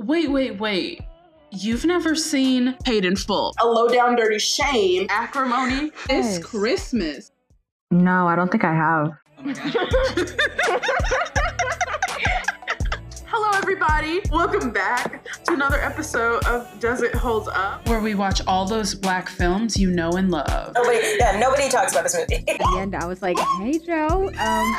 Wait, wait, wait. You've never seen Paid in Full. A low down dirty shame. Acrimony Yes. is Christmas. No, I don't think I have. Oh. Hello, everybody. Welcome back to another episode of Does It Hold Up? Where we watch all those black films you know and love. Nobody, yeah, nobody talks about this movie. At the end, I was like, "Hey, Joe, um,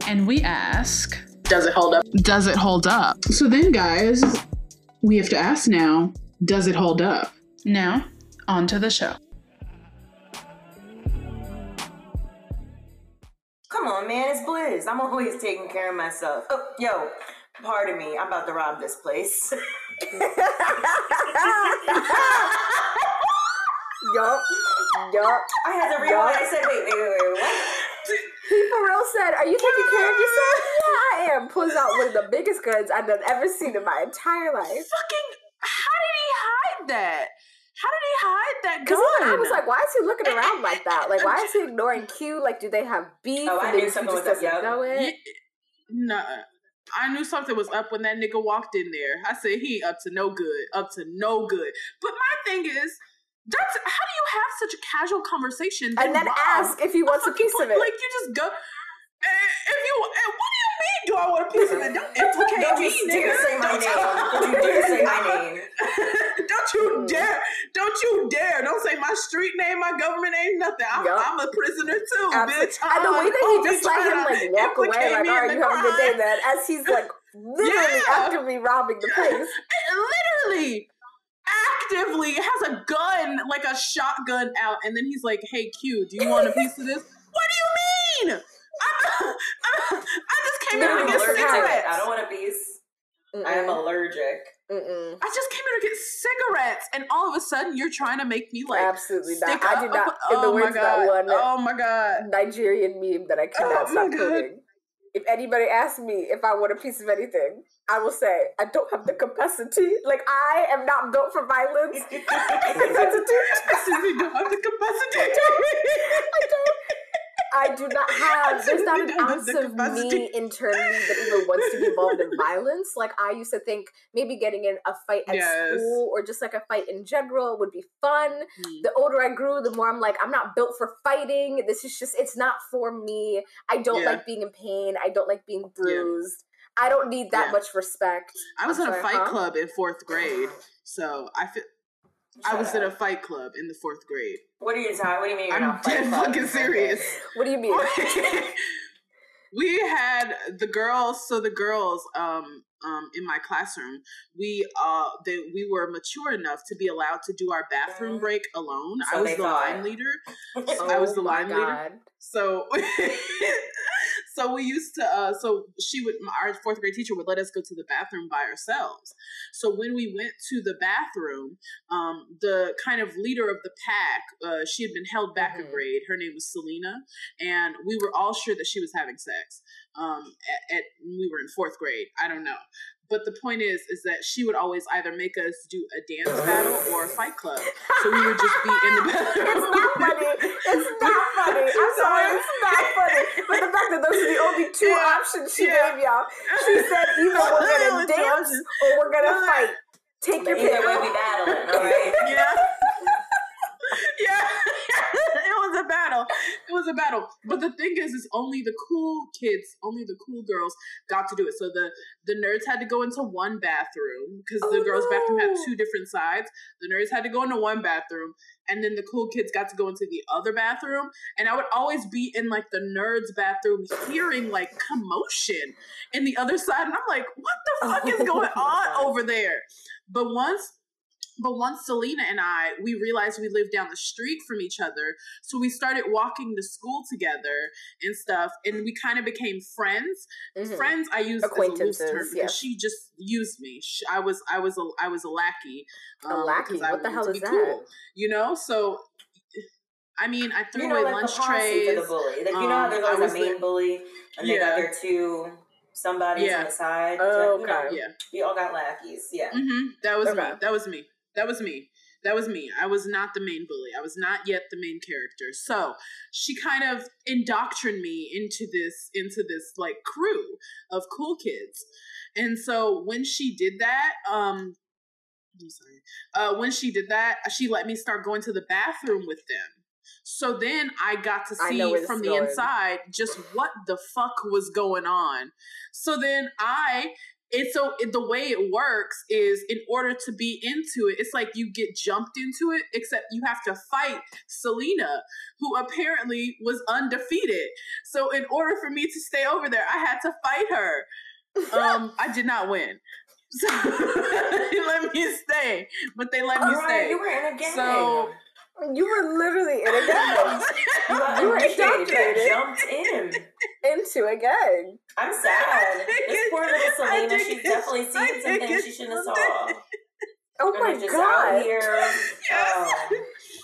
And we ask, Does it hold up? does it hold up? So then, guys, we have to ask now does it hold up? Now, on to the show. Come on, man, it's Blizz. I'm always taking care of myself. Oh, yo, pardon me. I'm about to rob this place. yup, yup." I had to rewind. I said, wait, wait, wait, wait, what? He for real said, "Are you taking care of yourself?" Yeah, I am. Pulls out one of the biggest guns I've ever seen in my entire life. Fucking, how did he hide that? How did he hide that gun? I was like, why is he looking around like that? Like, why is he ignoring Q? Like, do they have beef? Oh, I knew something was up, doesn't know it? Yeah, nah. I knew something was up when that nigga walked in there. I said he up to no good, up to no good. But my thing is, that's how do you have such a casual conversation And then ask if he wants a piece of it. Like you just go. eh, If you, eh, what do you mean? Do I want a piece of it? Don't implicate Don't me, you nigga. say my Don't name. you dare say my name. Don't you dare! Don't you dare! Don't say my street name, my government name, nothing. I'm, Yup. I'm a prisoner too, Absolutely. bitch. And the way that he just let him like walk away, implicate like, me right, the you have a good day, man. As he's like literally Yeah. actively robbing the place. literally actively has a gun like a shotgun out and then he's like hey q do you want a piece of this what do you mean I'm, I'm, i just came No, here to I'm get allergic cigarettes I don't want a piece. I am allergic. Mm-mm. I just came here to get cigarettes and all of a sudden you're trying to make me like Absolutely not. stick I up- do not. up- In the oh my words of that god one oh my god Nigerian meme that I cannot Oh stop God. quoting. If anybody asks me if I want a piece of anything, I will say I don't have the capacity. Like I am not built for violence. I don't have the capacity I don't. I do not have. There's not an ounce of me internally that even wants to be involved in violence. Like I used to think maybe getting in a fight at Yes. school or just like a fight in general would be fun. Hmm. The older I grew, the more I'm like, I'm not built for fighting. This is just, it's not for me. I don't Yeah. like being in pain. I don't like being bruised. I don't need that Yeah. much respect. I was I'm in a fight huh? club in fourth grade, so I fi- I was in a fight club in the fourth grade. What are you talking? What do you mean you're I'm not dead fighting? fucking serious. What do you mean? we had the girls, so the girls um um in my classroom, we uh they we were mature enough to be allowed to do our bathroom break alone. So I was the thought. line leader. I was the Oh my line leader. So so we used to uh so she would our fourth grade teacher would let us go to the bathroom by ourselves. So when we went to the bathroom, um the kind of leader of the pack, uh she had been held back a Mhm. grade. Her name was Selena, and we were all sure that she was having sex. Um at, at we were in fourth grade. I don't know. But the point is, is that she would always either make us do a dance battle or a fight club. So we would just be in the bathroom. It's not funny. It's not funny. I'm sorry. It's not funny. But the fact that those are the only two Yeah. options she Yeah. gave y'all, she said either we're gonna dance or we're gonna fight. Take your pick. Either pick. way, we battling. All right. yeah. yeah. it was a battle. Battle. But the thing is, is only the cool kids, only the cool girls got to do it. So the the nerds had to go into one bathroom because the Oh, girls' bathroom had two different sides. The nerds had to go into one bathroom, and then the cool kids got to go into the other bathroom. And I would always be in like the nerds' bathroom, hearing like commotion in the other side, and I'm like, what the fuck is Oh going on oh God. over there? But once but once Selena and I, we realized we lived down the street from each other. So we started walking to school together and stuff. And we kind of became friends. Mhm. Friends, I use as a loose term because yes. she just used me. Sh I was, I was, a, I was a lackey. A lackey? What the hell is that? You know, so. I mean, I threw You know, away like lunch trays. for the bully. Like you know how Um, there's always a main the- bully, and Yeah. got their two somebody's Yeah. on the side. Oh, you know, okay. Yeah. we all got lackeys. Yeah. hmm That was me. That was me. That was me. That was me. I was not the main bully. I was not yet the main character. So she kind of indoctrined me into this into this like crew of cool kids. And so when she did that, um I'm sorry. Uh when she did that, she let me start going to the bathroom with them. So then I got to see from the going. inside just what the fuck was going on. So then I it's so it, the way it works is in order to be into it, it's like you get jumped into it, except you have to fight Selena, who apparently was undefeated. So in order for me to stay over there, I had to fight her. Um, I did not win. So they let me stay, but they let me All right, stay. you were in a gang. So You were literally in a gang. you were initiated, you got indoctrinated. jumped in. Into a gang. I'm sad. This poor little I Selena, think she's it's- definitely I seen some think things she shouldn't have saw. Oh my is god. out here. Oh.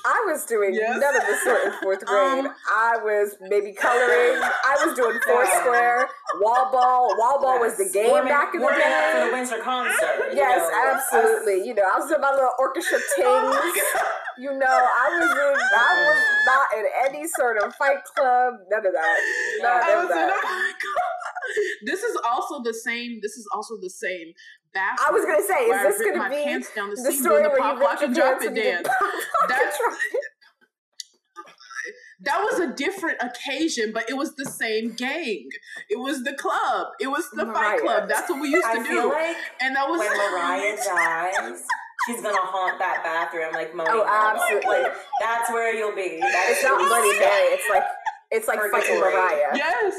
I was doing Yes. none of this sort in fourth grade. Um, I was maybe coloring. I was doing four Yeah. square, wall ball. Wall ball was the Yes. game Warming- back in the warming up for the day. Windsor concert. Yes, know. absolutely. You know, I was doing my little orchestra Oh my. God. You know, I was in. I was not in any sort of fight club. None of that. None I was in that. a- this is also the same. This is also the same. I was gonna say, is this gonna be pants down the, the story the where pop you lock and drop it dance? pop lock and That's-? That was a different occasion, but it was the same gang. It was the club. It was the Mariah. fight club. That's what we used to I do. like and that was when Mariah dies, she's gonna haunt that bathroom like Moni. Oh, absolutely. Like, that's where you'll be. That It's not Bloody Mary. It's like it's like fighting Purgatory. Mariah. Yes.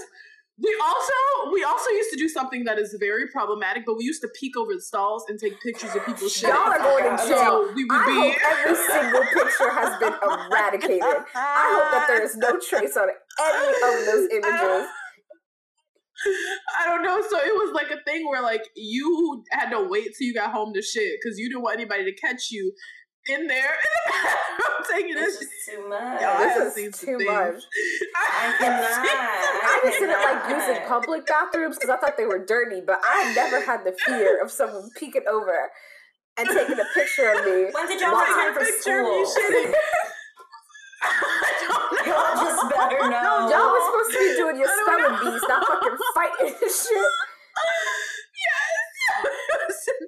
We also we also used to do something that is very problematic, but we used to peek over the stalls and take pictures of people's shit. Y'all are going to So jail. So we would I be hope every single picture has been eradicated. I hope that there is no trace on any of those images. I don't know. So it was like a thing where like you had to wait till you got home to shit because you didn't want anybody to catch you in there in the bathroom taking It's this. just too much. Yo, I This is too much. I cannot. I just didn't like using public bathrooms because I thought they were dirty, but I never had the fear of someone peeking over and taking a picture of me. When did y'all Why? return for Picture of you school? shitting. I don't know. Y'all just better know. Y'all was supposed to be doing your I don't spelling bees, not fucking fighting and shit. yes.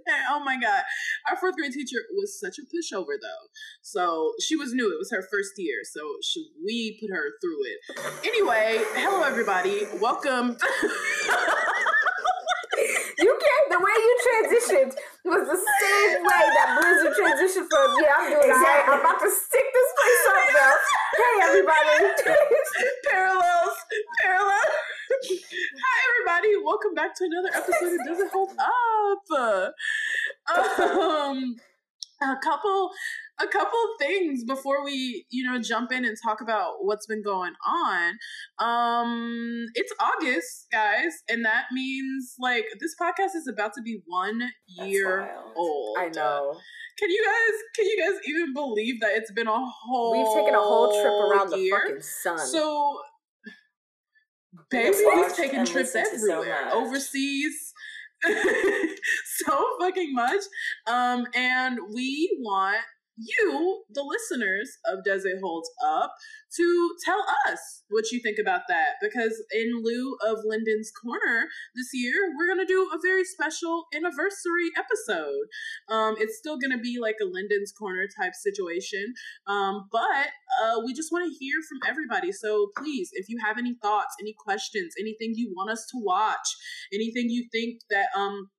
oh my god. Our fourth grade teacher was such a pushover though. So she was new. It was her first year. So she, we put her through it. Anyway, hello everybody. Welcome. You can't. The way you transitioned was the same way that Blizzard transitioned from yeah, I'm doing alright. I'm about to stick this place up now. Hey everybody. parallels. Parallels. Hi everybody. Welcome back to another episode of Does It Hold Up? Um a couple a couple things before we you know jump in and talk about what's been going on um it's august guys and that means like this podcast is about to be one That's year wild. old I know. can you guys can you guys even believe that it's been a whole We've taken a whole trip around the year? fucking sun. so baby we've taken trips to so everywhere overseas so fucking much. Um and we want you the listeners of does it holds up to tell us what you think about that because in lieu of Lyndon's corner this year we're going to do a very special anniversary episode um it's still going to be like a Lyndon's corner type situation um, but uh, we just want to hear from everybody. So please, if you have any thoughts, any questions, anything you want us to watch, anything you think that um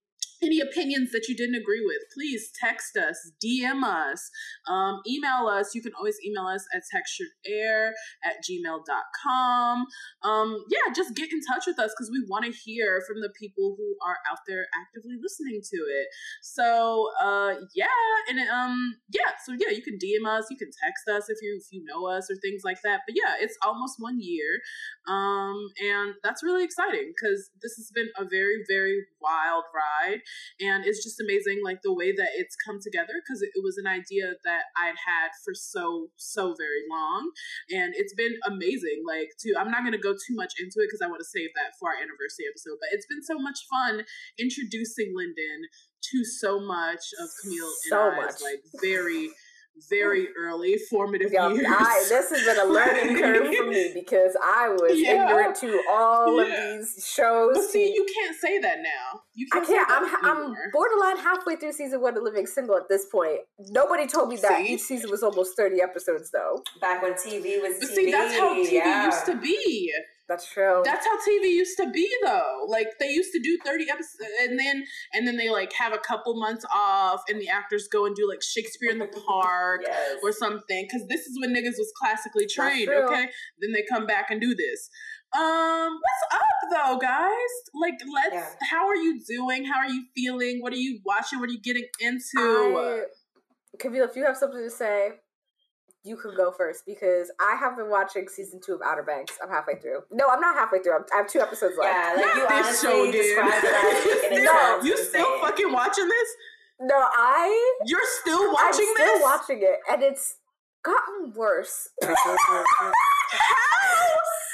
any opinions that you didn't agree with, please text us, DM us, um, email us. You can always email us at texturedheir at gmail.com. Um, yeah, just get in touch with us because we want to hear from the people who are out there actively listening to it. So uh, yeah, and um, yeah, so yeah, you can DM us, you can text us if you if you know us or things like that. But yeah, it's almost one year, um, and that's really exciting because this has been a very very wild ride, and it's just amazing like the way that it's come together because it, it was an idea that I'd had for so so very long, and it's been amazing. Like to I'm not gonna go too much into it because I want to save that for our anniversary episode, but it's been so much fun introducing Lyndon to so much of Camille So and I's much. like very very early formative Yeah, years. I, this has been a learning curve for me because I was Yeah. ignorant to all Yeah. of these shows. but see, to- you can't say that now. You I can't. say can't. I'm that I'm borderline halfway through season one of Living Single at this point. Nobody told me that See? each season was almost thirty episodes, though. Back when TV was But TV. see, that's how TV yeah. used to be. That's true. That's how TV used to be, though. Like they used to do thirty episodes, and then and then they like have a couple months off, and the actors go and do like Shakespeare in the Park Yes. or something. Because this is when niggas was classically trained. Okay, then they come back and do this. Um, what's up though, guys? Like, let's. Yeah. How are you doing? How are you feeling? What are you watching? What are you getting into? I, Camille, if you have something to say, you could go first because I have been watching season two of Outer Banks. I'm halfway through. No, I'm not halfway through. I'm, I have two episodes left. Yeah, like you Not this honestly show, described it as week Still- you still insane. fucking watching this? No, I You're still watching I'm still this? watching it, and it's gotten worse. How?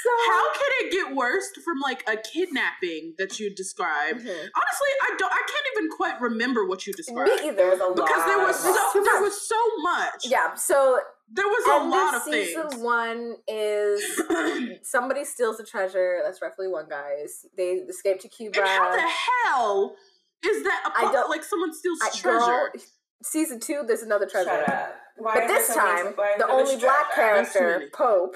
So How can it get worse from like a kidnapping that you described? Mhm. Honestly, I don't. I can't even quite remember what you described me either. There's a because there was so there was so much. Yeah, so There was a and lot this of season things. one is somebody steals the treasure. That's roughly one guys. They escape to Cuba. and how the hell is that? A, I po- don't- like someone steals I- treasure. girl, season two, there's another treasure. Shut up. Why But this time, the only black treasure? Character. Pope,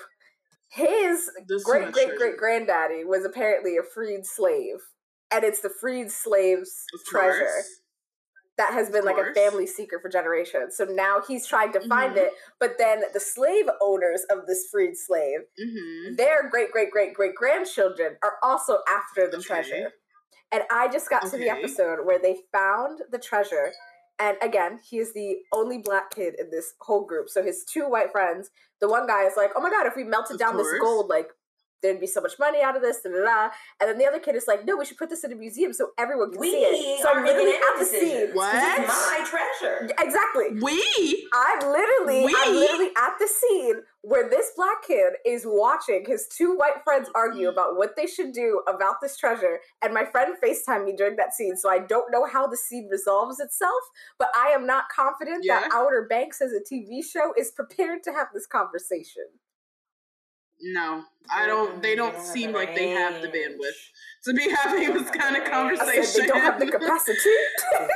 his There's great great great granddaddy was apparently a freed slave, and it's the freed slave's treasure course. That has been like a family secret for generations. So now he's trying to find Mhm. it, but then the slave owners of this freed slave, Mhm. their great great great great grandchildren are also after the Okay. treasure. And I just got to the episode where they found the treasure. And again, he is the only black kid in this whole group. So his two white friends, the one guy is like, "Oh my god, if we melted Of down this gold, like there'd be so much money out of this." Da, da, da. And then the other kid is like, "No, we should put this in a museum so everyone can We see it." So are I'm making literally any at the decisions. scene. This What? is my treasure. Exactly. We I'm literally, we? I'm literally at the scene where this black kid is watching his two white friends argue about what they should do about this treasure. And my friend FaceTimed me during that scene, so I don't know how the scene resolves itself, but I am not confident that Outer Banks as a TV show is prepared to have this conversation. No, I don't. They don't seem like they have the bandwidth to be having this kind of said I conversation. said they don't have the capacity. I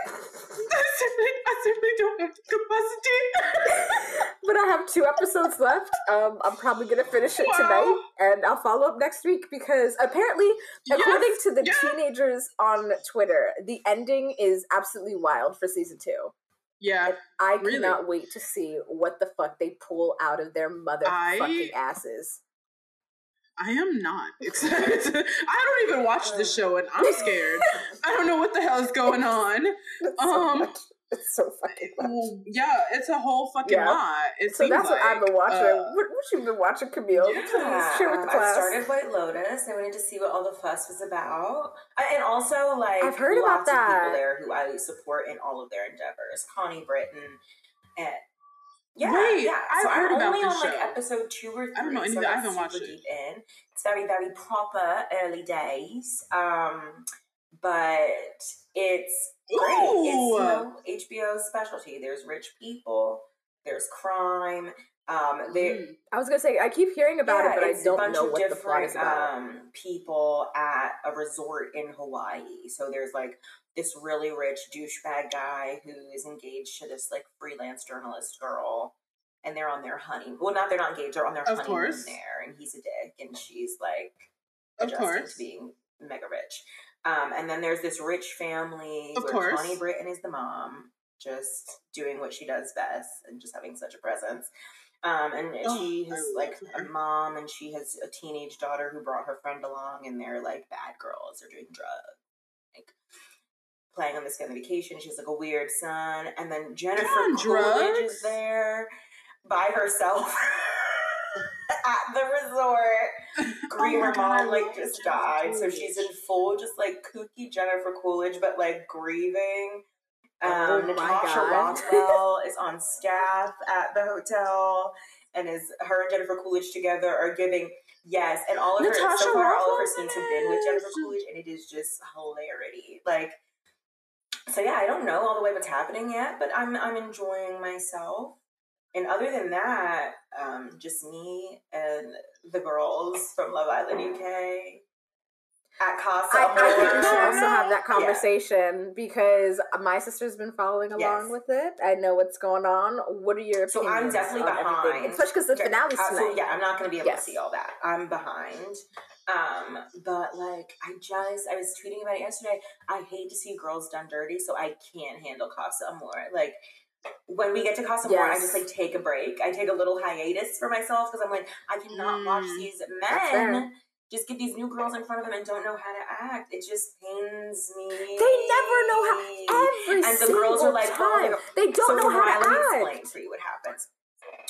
they- I said don't have the capacity. but I have two episodes left. Um, I'm probably gonna finish it Wow. tonight, and I'll follow up next week because apparently, according to the yeah. teenagers on Twitter, the ending is absolutely wild for season two. Yeah, I Really? cannot wait to see what the fuck they pull out of their motherfucking I- asses. I am not excited. I don't even watch the show, and I'm scared. I don't know what the hell is going on. It's Um, much. It's so fucking much. Yeah, it's a whole fucking Yeah. lot. It So seems that's what I've been watching. uh, what, what you been watching, Camille? Yeah, Please share with the um, I class. started White Lotus. I wanted to see what all the fuss was about, I- and also like I've heard about lots of that. people there who I support in all of their endeavors. Connie Britton, and yeah, Wait, yeah. I've so heard I'm about only this on like show. episode two or three. I don't know anything- I'm I haven't watched it. deep in. It's very very proper early days, um, but it's great. It's you Ooh. know HBO's specialty. There's rich people. There's crime. Um, mm, I was gonna say I keep hearing about it, but I don't know what the plot is about. Um, people at a resort in Hawaii. So there's like this really rich douchebag guy who is engaged to this like freelance journalist girl, and they're on their honeymoon. Well, not they're not engaged; they're on their Of honeymoon course. there, and he's a dick, and she's like adjusting to being mega rich. Um, and then there's this rich family Of where course. Connie Britton is the mom, just doing what she does best and just having such a presence. Um, and Oh, she has like her. a mom, and she has a teenage daughter who brought her friend along, and they're like bad girls. They're doing drugs, playing on this family vacation. She has like a weird son, and then Jennifer Coolidge is there by herself at the resort. Green, Oh her God, mom like just Jennifer died, so she's in full just like kooky Jennifer Coolidge, but like grieving. Um, Oh Natasha Rothwell is on staff at the hotel, and is her and Jennifer Coolidge together are giving yes, and all of her Natasha so far all of her scenes have been with Jennifer. Coolidge, and it is just hilarity. Like, so yeah, I don't know all the way what's happening yet, but I'm I'm enjoying myself. and other than that, um, just me and the girls from Love Island UK at Casa I, I think we should also have that Yeah. conversation because my sister's been following along Yes. with it. I know what's going on. What are your So opinions? I'm definitely on everything? behind. especially because the Yeah, finale's uh, so, tonight. yeah, I'm not going to be able Yes. to see all that. I'm behind. Um, but like, I just, I was tweeting about it yesterday. I hate to see girls done dirty, so I can't handle Casa Amor. Like, when we get to Casa more, I just like take a break. I take a little hiatus for myself because I'm like, I cannot watch Mm, these men just get these new girls in front of them and don't know how to act. It just pains me. They never know how. Every And the girls are like, oh time, God. they don't so know how to let me act. explain for you what happens.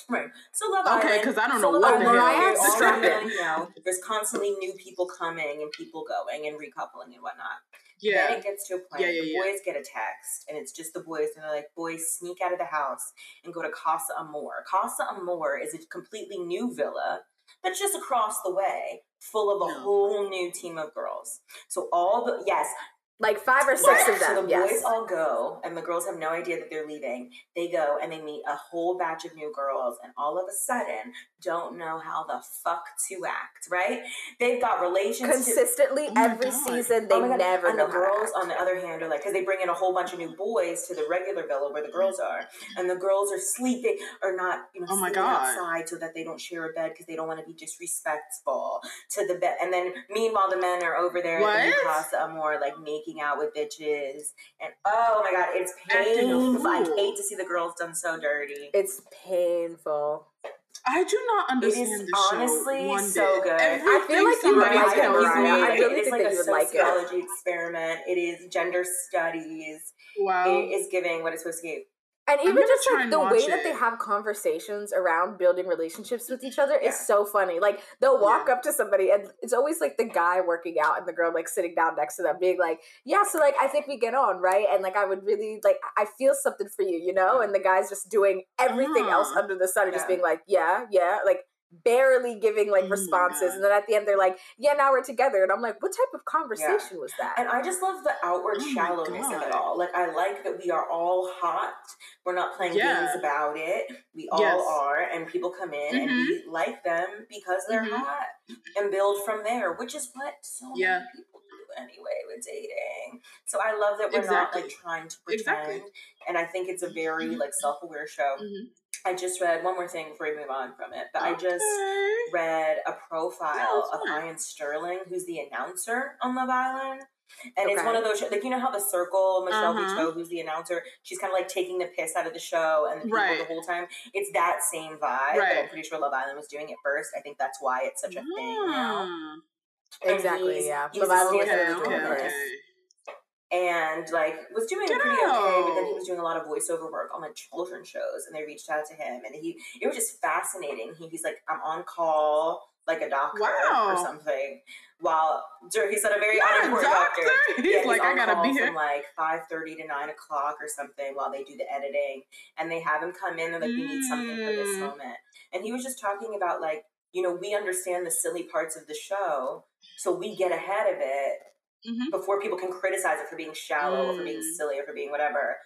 Right. So Love Okay, because I don't so know what the Island, hell. we all Strap know, in. you know, there's constantly new people coming and people going and recoupling and whatnot. Yeah. Then it gets to a point Yeah, yeah, the yeah. boys get a text and it's just the boys and they're like, boys, sneak out of the house and go to Casa Amor. Casa Amor is a completely new villa that's just across the way, full of a No. whole new team of girls. So all the yes, Like five or six of them. so the yes. boys all go, and the girls have no idea that they're leaving. They go and they meet a whole batch of new girls, and all of a sudden, don't know how the fuck to act. Right? They've got relationships. Consistently Oh every God. season, oh they Oh never and know the how to girls, act. on the other hand, are like because they bring in a whole bunch of new boys to the regular villa where the girls are, and the girls are sleeping or not, you know, Oh my sleeping God. outside so that they don't share a bed because they don't want to be disrespectful to the bed. And then meanwhile, the men are over there at the What? Casa Amor, like making out with bitches, and oh my God, it's painful. I hate to see the girls done so dirty. It's painful. I do not It understand is this show honestly one so bit. good. Everything I feel like you somebody would like it, Mariah. I really it is think like that a you would like it. sociology experiment. It is gender studies. Wow. It is giving what it's supposed to give. And even just like the way that they have conversations around building relationships with each other Yeah. is so funny. Like they'll walk Yeah. up to somebody and it's always like the guy working out and the girl like sitting down next to them being like, Yeah, so like I think we get on, right? And like I would really like I feel something for you, you know? And the guy's just doing everything else Ah. under the sun and just being like, Yeah, yeah, like barely giving like responses. God. And then at the end they're like, Yeah, now we're together. And I'm like, What type of conversation was that? And I just love the outward Oh shallowness of it all. Like I like that we are all hot. We're not playing Yeah. games about it. We all Yes. are, and people come in and we like them because they're Mhm. hot and build from there, which is what so Yeah. many people do anyway with dating. So I love that we're Exactly. not like trying to pretend. Exactly. And I think it's a very Mhm. like self-aware show. I just read one more thing before we move on from it, but I just read a profile of. Iain Stirling, who's the announcer on Love Island. And it's one of those, like, you know how The Circle, Michelle Uh-huh. Buteau, who's the announcer, she's kind of like taking the piss out of the show and the people Right. the whole time. It's that same vibe. But I'm pretty sure Love Island was doing it first. I think that's why it's such a thing now. Ah. Exactly, yeah. Love Island was Okay, doing okay, this. okay. And like was doing Get pretty okay, but then he was doing a lot of voiceover work on like children's shows, and they reached out to him, and he it was just fascinating. He, he's like, I'm on call like a doctor Wow. or something. While he said a very Not a unimportant doctor. He's Yeah, like, I gotta call be from like five thirty to nine o'clock or something while they do the editing, and they have him come in and like we need something for this Mm. moment, and he was just talking about like you know we understand the silly parts of the show, so we get ahead of it Mhm. before people can criticize it for being shallow or for being Mm. silly or for being whatever.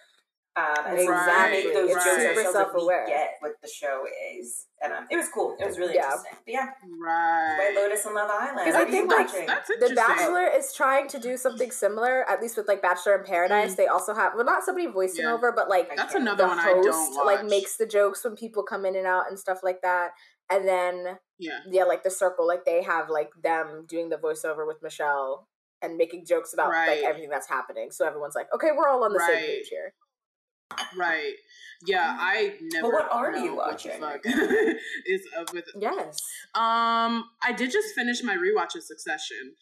Um, and so Right, make those it's jokes super ourselves that we self-aware. get what the show is, and um, it was cool. It was really Yeah. interesting. But yeah, Right. White Lotus and Love Island. Because I think, like, The. Bachelor is trying to do something similar, at least with like Bachelor in Paradise. They also have well, not somebody voicing Yeah. over, but like That's Okay. another the one I don't host watch. like makes the jokes when people come in and out and stuff like that. And then yeah. yeah, like the circle, like they have like them doing the voiceover with Michelle and making jokes about Right. like everything that's happening. So everyone's like, okay, we're all on the same page here. Right. Yeah, I never. what are you know what the watching? fuck is up with Yes. Um, I did just finish my rewatch of Succession.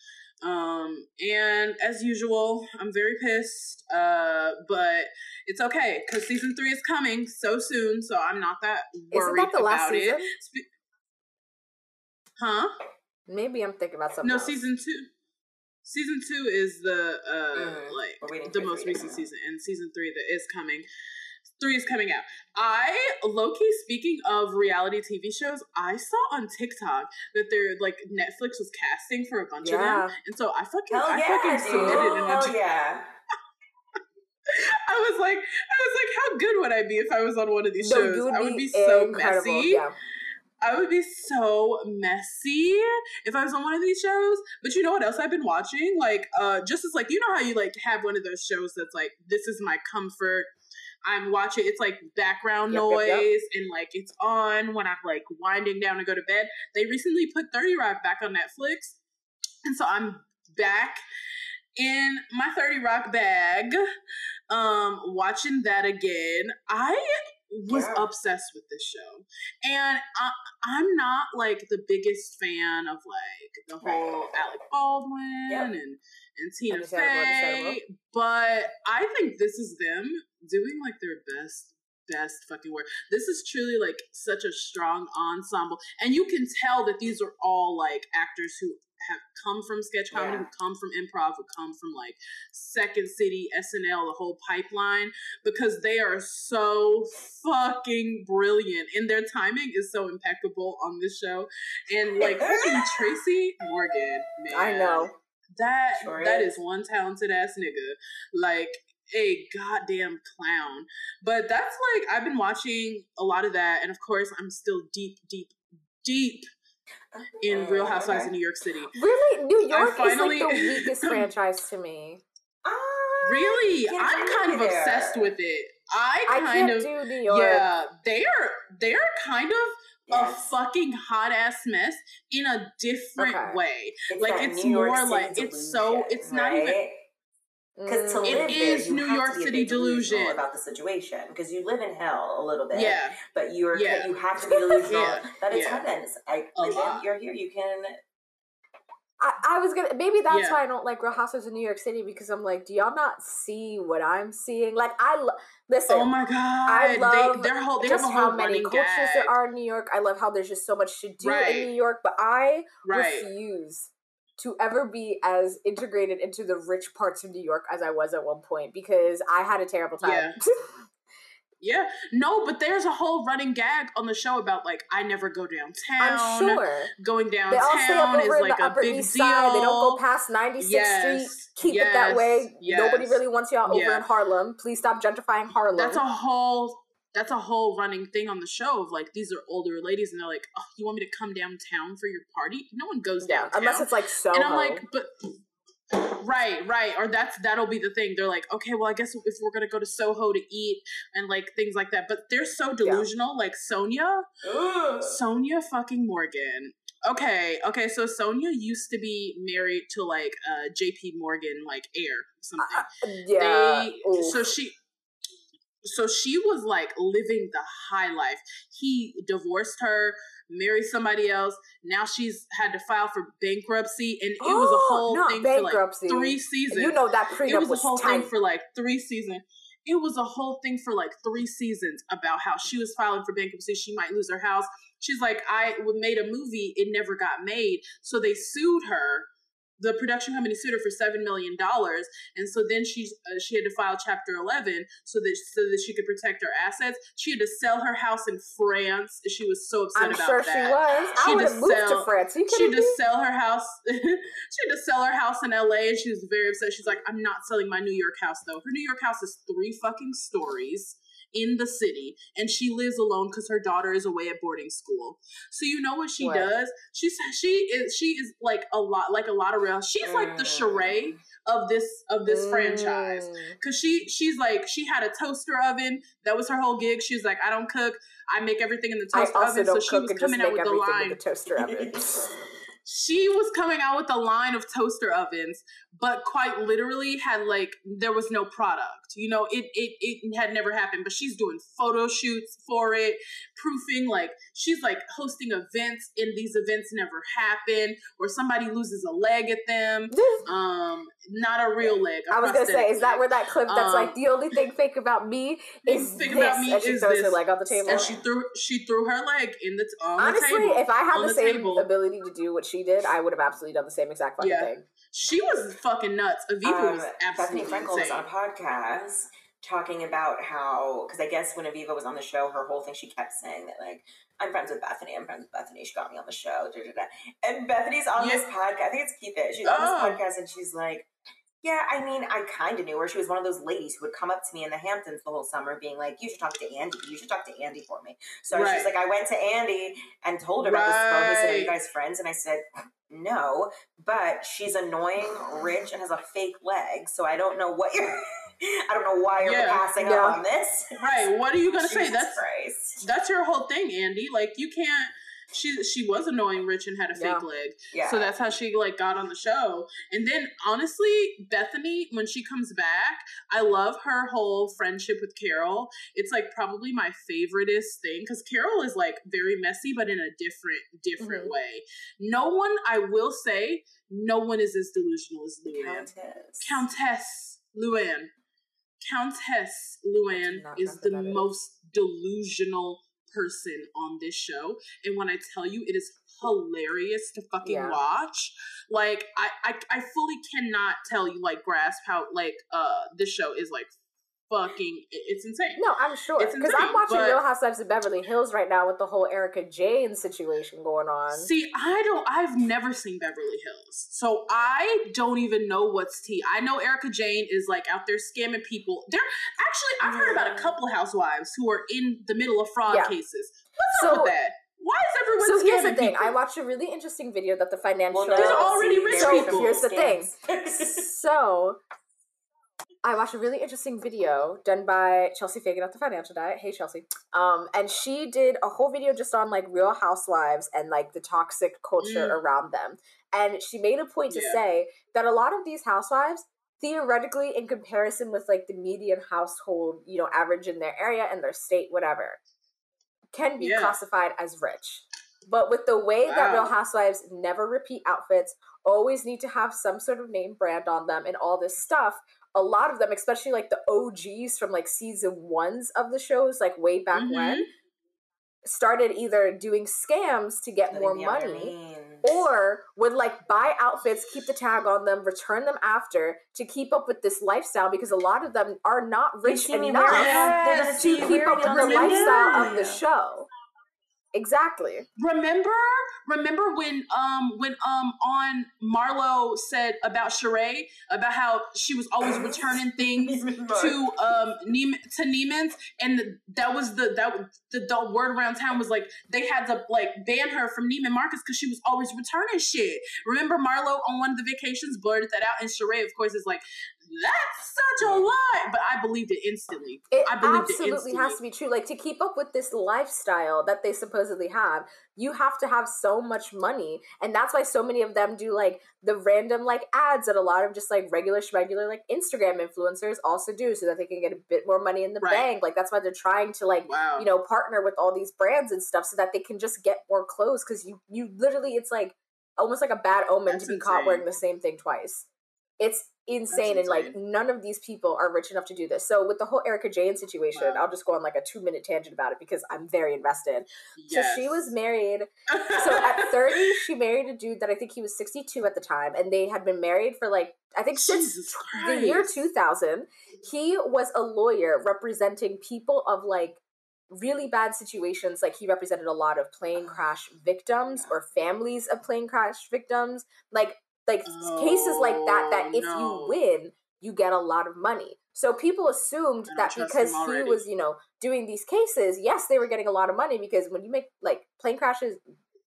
Um, and as usual, I'm very pissed. Uh, but it's okay because season three is coming so soon, so I'm not that worried Isn't that the last season? it. Spe- huh? Maybe I'm thinking about something. No, else. season two. Season two is the uh Mhm. like the most recent season, and season three that is coming. Three is coming out. I low key speaking of reality TV shows, I saw on TikTok that they're like Netflix was casting for a bunch of them, and so I fucking Hell I yeah, fucking dude! submitted in a Hell yeah! I was like, I was like, how good would I be if I was on one of these No, shows? would I would be be so incredible. messy. Yeah. I would be so messy if I was on one of these shows. But you know what else I've been watching? Like, uh, just as like you know how you like have one of those shows that's like this is my comfort. I'm watching. It's like background Yep, noise yep, yep. and like it's on when I'm like winding down to go to bed. They recently put Thirty Rock back on Netflix, and so I'm back in my 30 Rock bag, um, watching that again. I was Yeah. obsessed with this show. And I, I'm not like the biggest fan of like the whole Right. Alec Baldwin Yep. and, and Tina Fey, but I think this is them doing like their best best fucking work. This is truly like such a strong ensemble. And you can tell that these are all like actors who have come from sketch comedy, Yeah. who come from improv, who come from like Second City, SNL, the whole pipeline, because they are so fucking brilliant. And their timing is so impeccable on this show. And like fucking Tracy Morgan, man. I know. That Sure that is. is one talented ass nigga. Like a goddamn clown. But that's like I've been watching a lot of that, and of course I'm still deep, deep, deep in Real Mm, Housewives okay. of New York City. Really, New York finally- is like the weakest franchise to me. Ah, Really, I'm kind of there. obsessed with it. I I kind can't of do New York. yeah. They are they are kind of a fucking hot ass mess in a different Okay. way. It's like, it's York more City like- it's so- it's not even- right? Because to. It live there, is you New have York to be City delusional delusion. about the situation because you live in hell a little bit. Yeah, but you're Yeah. you have to be delusional Yeah. that it's Yeah. heavens. I A live in, lot. you're here. You can. I, I was gonna maybe that's Yeah. why I don't like Real Housewives of New York City because I'm like, do y'all not see what I'm seeing? Like I lo- listen. Oh my god! I love they, their whole they just have a whole how many cultures gag. there are in New York. I love how there's just so much to do Right. in New York, but I Right. refuse to ever be as integrated into the rich parts of New York as I was at one point because I had a terrible time. Yeah. Yeah. No, but there's a whole running gag on the show about like I never go downtown. I'm sure. Going downtown all stay up is like a big East deal. Side. They don't go past 96th Yes, Street. Keep it that way. yes, Nobody really wants y'all over in Harlem. Please stop gentrifying Harlem. That's a whole that's a whole running thing on the show of like these are older ladies and they're like, oh, you want me to come downtown for your party? No one goes yeah, downtown. unless it's like so. and I'm like, but right, right, or that's that'll be the thing. They're like, okay, well, I guess if we're gonna go to Soho to eat and like things like that, but they're so delusional. Like Sonja, Sonja fucking Morgan. Okay, okay, so Sonja used to be married to like uh JP Morgan, like heir or something. yeah. they so she so she was like living the high life. He divorced her, married somebody else. Now she's had to file for bankruptcy, and it was a whole thing for like three seasons. you know that it was was, a whole tight. thing for like three seasons. It was a whole thing for like three seasons about how she was filing for bankruptcy. She might lose her house. She's like, I made a movie. It never got made. So they sued her. The production company sued her for seven million dollars, and so then she uh, she had to file Chapter Eleven so that so that she could protect her assets. She had to sell her house in France. She was so upset I'm about sure that she was. I She would have just moved sell- to France. She had to sell her house. she had to sell her house in LA, and she was very upset. She's like, "I'm not selling my New York house, though. Her New York house is three fucking stories in the city, and she lives alone because her daughter is away at boarding school. So you know what she What? does? says she is she is like a lot like a lot of real. She's like the Mm. charade of this of this franchise. Mm. Cause she she's like she had a toaster oven. That was her whole gig. She was like, I don't cook. I make everything in the toaster oven. So she was coming out with the line. the toaster oven. she was coming out with a line of toaster ovens, but quite literally had like there was no product. You know, it it it had never happened. But she's doing photo shoots for it, proofing like she's like hosting events, and these events never happen, or somebody loses a leg at them. Um, not a real leg. a I was gonna say, prosthetic is that where that clip that's Um, like the only thing fake about me is thing this, about me and she is throws her this. leg on the table. And she threw she threw her leg in the t- on Honestly, the table. if I had the, the same table. ability to do what she did, I would have absolutely done the same exact fucking Yeah. thing. She was fucking nuts. Aviva was Um, absolutely Bethenny Frankel was on a podcast talking about how because I guess when Aviva was on the show, her whole thing she kept saying that like I'm friends with Bethenny, I'm friends with Bethenny. She got me on the show, da, da, da. and Bethenny's on this podcast. I think it's Keep It. She's on Oh. this podcast and she's like, Yeah, I mean, I kind of knew her. She was one of those ladies who would come up to me in the Hamptons the whole summer, being like, "You should talk to Andy. You should talk to Andy for me." So Right. she's like, I went to Andy and told her about this girl. He said, "Are you guys friends?" And I said, "No, but she's annoying, rich, and has a fake leg. So I don't know what you're. I don't know why you're Yeah. passing Yeah. up on this." Right. What are you gonna say? That's Christ. that's your whole thing, Andy. Like you can't. She she was annoying, rich, and had a fake Yeah. leg. Yeah. So that's how she like got on the show. And then honestly, Bethenny, when she comes back, I love her whole friendship with Carole. It's like probably my favoriteest thing because Carole is like very messy, but in a different different Mhm. way. No one, I will say, no one is as delusional as Luann. Countess. Countess Luann. Countess Luann is the that is. most delusional person on this show. And when I tell you it is hilarious to fucking Yeah. watch, like I, I I fully cannot tell you like grasp how like uh this show is like fucking it's insane. No, I'm sure It's because I'm watching but- Real Housewives of Beverly Hills right now with the whole Erika Jayne situation going on. See, I don't. I've never seen Beverly Hills, so I don't even know what's tea. I know Erika Jayne is like out there scamming people. There, actually, I've heard about a couple housewives who are in the middle of fraud Yeah. cases. What's up So- with that? Why is everyone So scamming here's the thing: people? I watched a really interesting video that the financial. Well, no, These are already rich So people. here's the thing. so I watched a really interesting video done by Chelsea Fagan at the Financial Diet. Hey Chelsea. Um, and she did a whole video just on like real housewives and like the toxic culture Mm. around them. And she made a point to say that a lot of these housewives, theoretically, in comparison with like the median household, you know, average in their area and their state, whatever, can be Yeah. classified as rich. But with the way that Real Housewives never repeat outfits, always need to have some sort of name brand on them and all this stuff, a lot of them, especially like the OGs from like season ones of the shows, like way back Mhm. when, started either doing scams to get more Living beyond their money or would like buy outfits, keep the tag on them, return them after to keep up with this lifestyle because a lot of them are not rich enough wearing it, they're gonna to keep up with the lifestyle of the show. Exactly. Remember, remember when um when um on Marlo said about Sheree about how she was always returning things to um Neem- to Neiman's, and the, that was the that the, the word around town was like they had to like ban her from Neiman Marcus because she was always returning shit. Remember Marlo on one of the vacations blurted that out, and Sheree of course is like that's such a lie, but I believed it instantly. It I believed it absolutely instantly. has to be true. Like to keep up with this lifestyle that they supposedly have, you have to have so much money, and that's why so many of them do like the random like ads that a lot of just like regular regular like Instagram influencers also do, so that they can get a bit more money in the Right. bank. Like that's why they're trying to like Wow. you know partner with all these brands and stuff, so that they can just get more clothes. Because you you literally it's like almost like a bad omen That's to be caught wearing the same thing twice. It's insane, and like none of these people are rich enough to do this. So with the whole Erika Jayne situation, Wow. I'll just go on like a two minute tangent about it because I'm very invested. So she was married. So at 30, she married a dude that I think he was 62 at the time, and they had been married for like I think since Jesus the year 2000. He was a lawyer representing people of like really bad situations. Like he represented a lot of plane crash victims or families of plane crash victims. Like like cases like that. That Oh, if no. you win, you get a lot of money. So people assumed that because he was, you know, doing these cases, yes, they were getting a lot of money because when you make like plane crashes,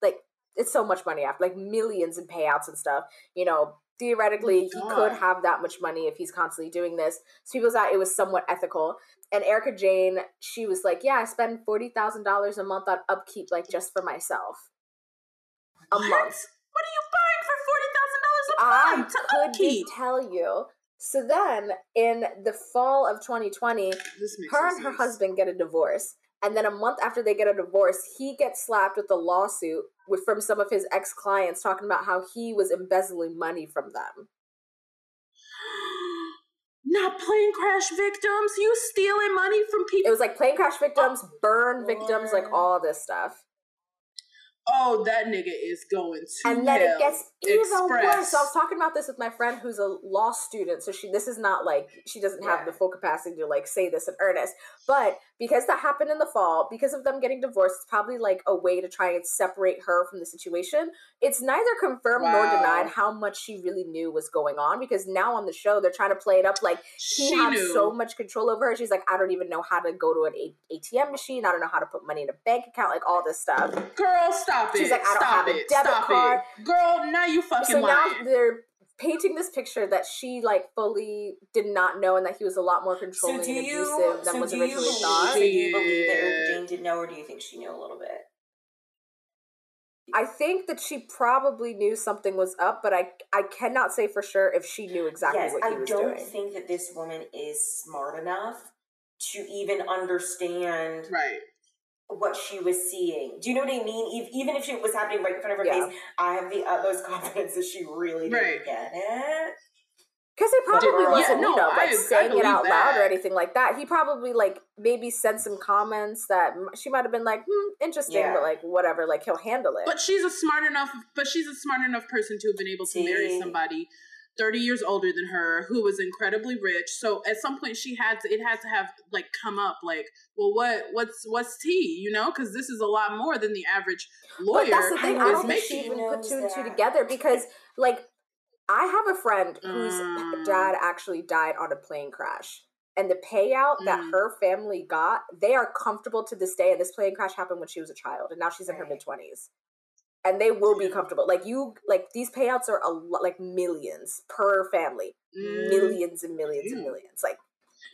like it's so much money after like millions in payouts and stuff. You know, theoretically, he could have that much money if he's constantly doing this. So people thought it was somewhat ethical. And Erika Jayne, she was like, "Yeah, I spend forty thousand dollars a month on upkeep, like just for myself, a What? month." I um, couldn't tell you. So then, in the fall of 2020, her and her sense. husband get a divorce. And then a month after they get a divorce, he gets slapped with a lawsuit with from some of his ex clients talking about how he was embezzling money from them. Not plane crash victims. You stealing money from people. It was like plane crash victims, oh, burn victims, like all this stuff. Oh, that nigga is going to and then hell. it gets even Express. worse. So I was talking about this with my friend who's a law student. So she this is not like she doesn't have Yeah. the full capacity to like say this in earnest. But because that happened in the fall, because of them getting divorced, it's probably like a way to try and separate her from the situation. It's neither confirmed nor denied how much she really knew was going on because now on the show they're trying to play it up like he she had so much control over her. She's like, I don't even know how to go to an A- ATM machine. I don't know how to put money in a bank account, like all this stuff. Girl, stop it. She's like, I don't stop have a it. debit stop card. it. Girl, now you fucking so now they're painting this picture that she like fully did not know and that he was a lot more So controlling do and you? abusive than So was do you originally believe? thought. So do you believe that Erika Jayne did know, or do you think she knew a little bit? I think that she probably knew something was up, but I I cannot say for sure if she knew exactly yes, what he I was don't doing. think that this woman is smart enough to even understand right. What she was seeing. Do you know what I mean? Ev- Even if it was happening right in front of her Yeah. face, I have the utmost confidence that she really didn't Right. get it. Because he probably Yeah, wasn't, no, you know, like I saying it believe out loud or anything like that. He probably like maybe sent some comments that she might have been like, hmm, interesting, Yeah. but like whatever, like he'll handle it. But she's a smart enough but she's a smart enough person to have been able to marry somebody 30 years older than her who was incredibly rich. So at some point she had to it had to have like come up like, well what what's what's tea, you know? Cuz this is a lot more than the average lawyer But that's the thing. I is don't think she making. even put two and two together because, like, I have a friend whose Mm. dad actually died on a plane crash. And the payout that Mm. her family got, they are comfortable to this day. And this plane crash happened when she was a child, and now she's in her mid twenties, and they will be comfortable. Like you, like these payouts are a lot, like millions per family, Mm. millions and millions and millions. Like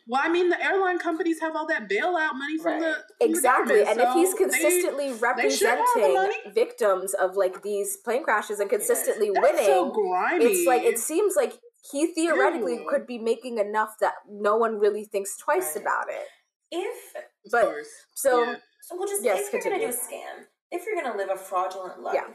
Well, I mean, the airline companies have all that bailout money from Right. the from exactly. government, And if he's so they- consistently should have the representing money. victims of like these plane crashes and consistently that's winning, so grimy. it's like it seems like he theoretically Ew. could be making enough that no one really thinks twice Right. about it. If but- course. So Yeah. so, we'll just Yes, if you're gonna do a continue. scam, if you're gonna live a fraudulent life. Yeah.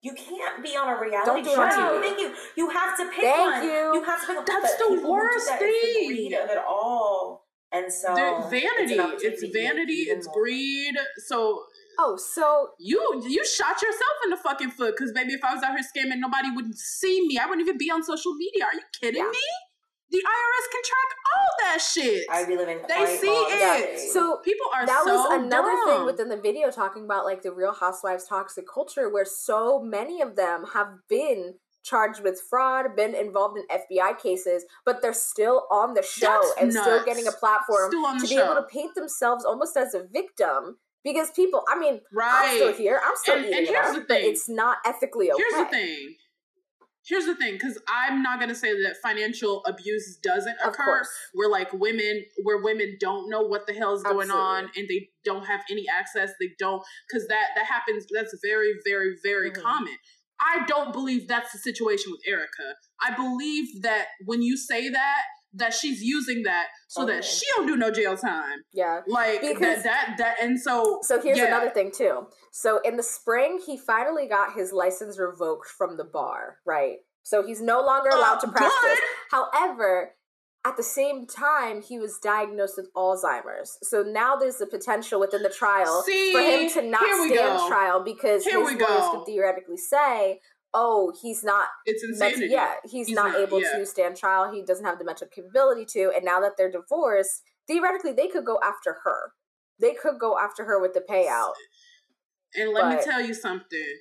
You can't be on a reality Don't do show. on TV. Thank you. You have to pick Thank one. you. have to pick one. That's But the people who do worst that, it's the thing. greed of it all. And so The it's vanity. opportunity It's vanity. It's more. greed. So oh, so you you shot yourself in the fucking foot because baby, if I was out here scamming, nobody would see me. I wouldn't even be on social media. Are you kidding Yeah. me? The IRS can track all that shit. I'd be living They quite see modestly. it. so People are that so was another dumb. thing within the video talking about like the Real Housewives toxic culture, where so many of them have been charged with fraud, been involved in FBI cases, but they're still on the show That's and still getting a platform Still on the to be show. able to paint themselves almost as a victim. Because people, I mean, right. I'm still here. I'm still And- and eating it here's up, the but thing. it's not ethically okay. Here's the thing. Here's the thing, because I'm not gonna say that financial abuse doesn't occur. Where like women, where women don't know what the hell is going on, and they don't have any access. They don't, because that that happens. That's very, very, very Mhm. common. I don't believe that's the situation with Erika. I believe that when you say that, that she's using that so Okay. that she don't do no jail time. Yeah. Like Because- that, that, that, and so. So here's yeah. another thing too. So in the spring, he finally got his license revoked from the bar, right? So he's no longer allowed Uh, to practice. good. However, at the same time, he was diagnosed with Alzheimer's. So now there's the potential within the trial See, for him to not stand go. trial because Here his we lawyers go. could theoretically say, "Oh, he's not It's insanity. yeah, he's, He's not, not- able yeah. to stand trial. He doesn't have the mental capability to. And now that they're divorced, theoretically, they could go after her. They could go after her with the payout. And let me tell you something.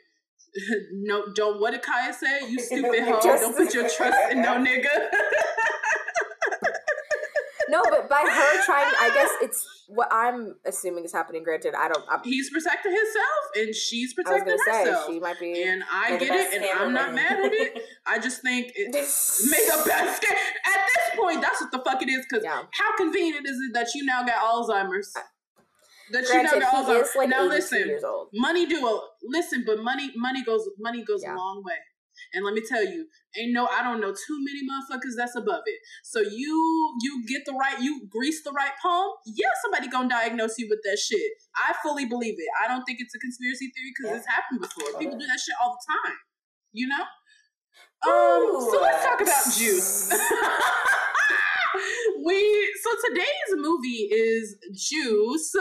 no, don't. What did Kaya say? You stupid hoe! Don't put your trust in no nigga. No, but by her trying, I guess it's what I'm assuming is happening. Granted, I don't. I'm, He's protecting himself, and she's I was protecting gonna say herself. she might be. and I get it, and I'm not mad at it. I just think it made the best. Scam. At this point, that's what the fuck it is. Because Yeah. how convenient is it that you now got Alzheimer's? That you now Granted, got he Alzheimer's. like now listen, money do a listen, but money money goes money goes Yeah. a long way. And let me tell you, ain't no I don't know too many motherfuckers that's above it. So you you get the right you grease the right palm, yeah, somebody gonna diagnose you with that shit. I fully believe it. I don't think it's a conspiracy theory because Yeah. it's happened before. People do that shit all the time. You know? Um, so let's talk about juice. we so today's movie is Juice,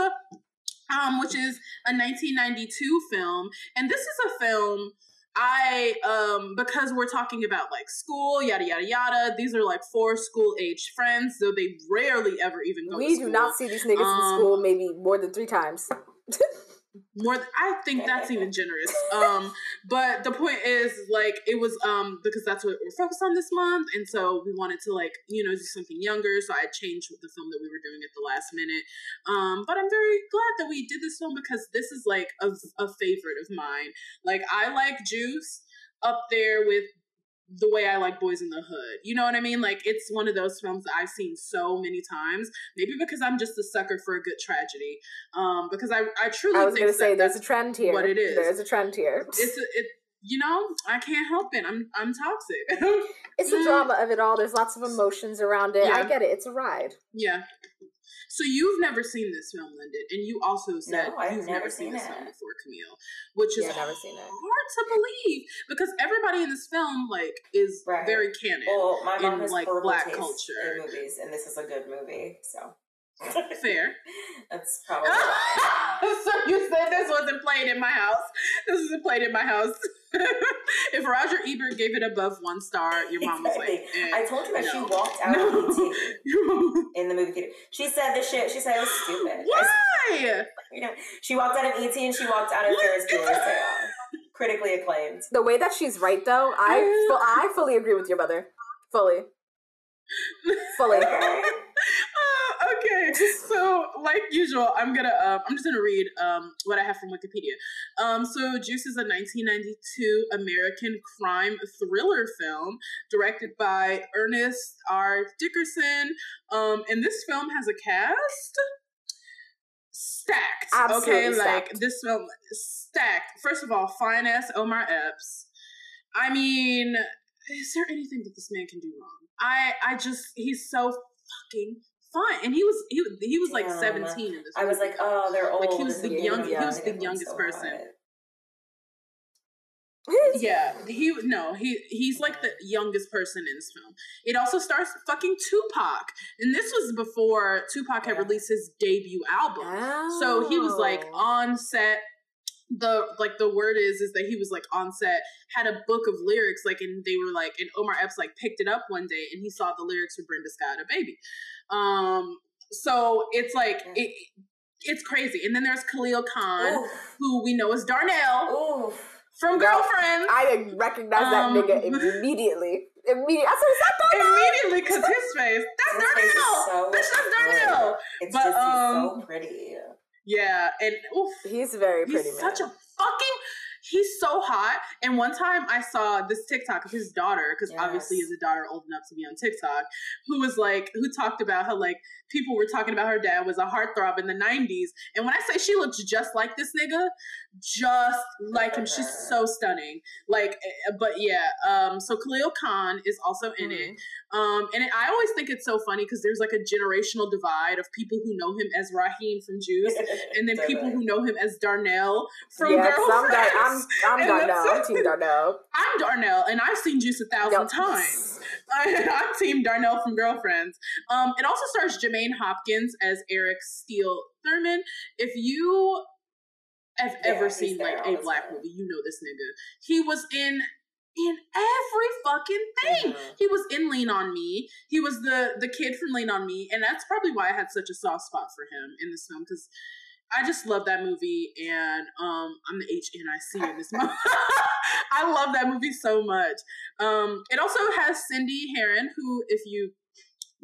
um, which is a 1992 film, and this is a film I um because we're talking about like school, yada yada yada. These are like four school age friends, though they rarely ever even go. we do not see these niggas Um, in school maybe more than three times. more i think that's even generous. Um but the point is like it was um because that's what we're focused on this month and so we wanted to like you know do something younger so i changed the film that we were doing at the last minute. Um but i'm very glad that we did this film because this is like a, a favorite of mine. Like i like juice up there with the way I like Boys in the Hood. You know what I mean? Like it's one of those films that I've seen so many times. Maybe because I'm just a sucker for a good tragedy. Um, because I I truly I was think gonna say there's a trend here. what it is. There's a trend here. it's a, it. You know, I can't help it. I'm I'm toxic. It's the Mm. drama of it all. There's lots of emotions around it. I get it. It's a ride. yeah. So you've never seen this film, Lyndon, and you also said No, I've you've never never seen seen this film before, Camille, which is Yeah, never seen it. hard to believe because everybody in this film like is Right. very canon. Well, my mom in, has like, black culture. in movies, and this is a good movie, so Fair. that's probably so you said this wasn't played in my house. This isn't played in my house. If Roger Ebert gave it above one star, your mom was like, eh, I told you that she walked out No. of ET in the movie theater. She said this shit. She said it was stupid. I Why? You know, she walked out of ET and she walked out of Ferris Bueller's Day Off. Critically acclaimed. The way that she's right, though, I I fully agree with your mother. Fully. Fully. Okay. So like usual, I'm gonna um, I'm just gonna read um, what I have from Wikipedia. Um, so Juice is a 1992 American crime thriller film directed by Ernest R. Dickerson. Um, and this film has a cast stacked. Absolutely okay, stacked. like this film stacked. First of all, fine ass Omar Epps. I mean, is there anything that this man can do wrong? I I just he's so fucking fine, and he was he he was like Damn. seventeen in this. I was like, oh, they're old. Like, he was the getting young- he was the youngest so person. hot. yeah, he no he he's like the youngest person in this film. It also stars fucking Tupac, and this was before Tupac had Yeah. released his debut album. So he was like Oh. on set. The like the word is is that he was like on set, had a book of lyrics, like and they were like and Omar Epps like picked it up one day and he saw the lyrics for Brenda's Got a baby. Um so it's like it it's crazy. And then there's Khalil Kain, Oof. who we know as Darnell Oof. from Girl, Girlfriends. I recognize that Um, nigga immediately. Immediately. I said, is that Darnell? Immediately, because his face, that's His face is Darnell! so Bitch, that's good. Darnell! It's But, just um, so pretty. Yeah, and oof, He's very pretty, he's man. such a fucking he's so hot and one time i saw this tiktok of his daughter because obviously Yes. has a daughter old enough to be on tiktok who was like who talked about how like people were talking about her dad was a heartthrob in the 90s and when i say she looks just like this nigga just like him she's so stunning like eh, but yeah um so khalil kain is also in it Mm-hmm. um, and it, I always think it's so funny because there's like a generational divide of people who know him as Raheem from Juice, and then people who know him as Darnell from Girlfriends. Dar- I'm, I'm Darnell. I'm Team Darnell. I'm Darnell, and I've seen Juice a thousand times. I'm Team Darnell from Girlfriends. Um, it also stars Jermaine Hopkins as Eric Steele Thurman. If you have Yeah, ever seen like a black time. movie, you know this nigga. He was in in every fucking thing. Mhm. He was in Lean on Me. He was the the kid from Lean on Me, and that's probably why I had such a soft spot for him in this film because I just love that movie, and um, I'm the HNIC in this movie. I love that movie so much. Um, it also has Cindy Herron, who, if you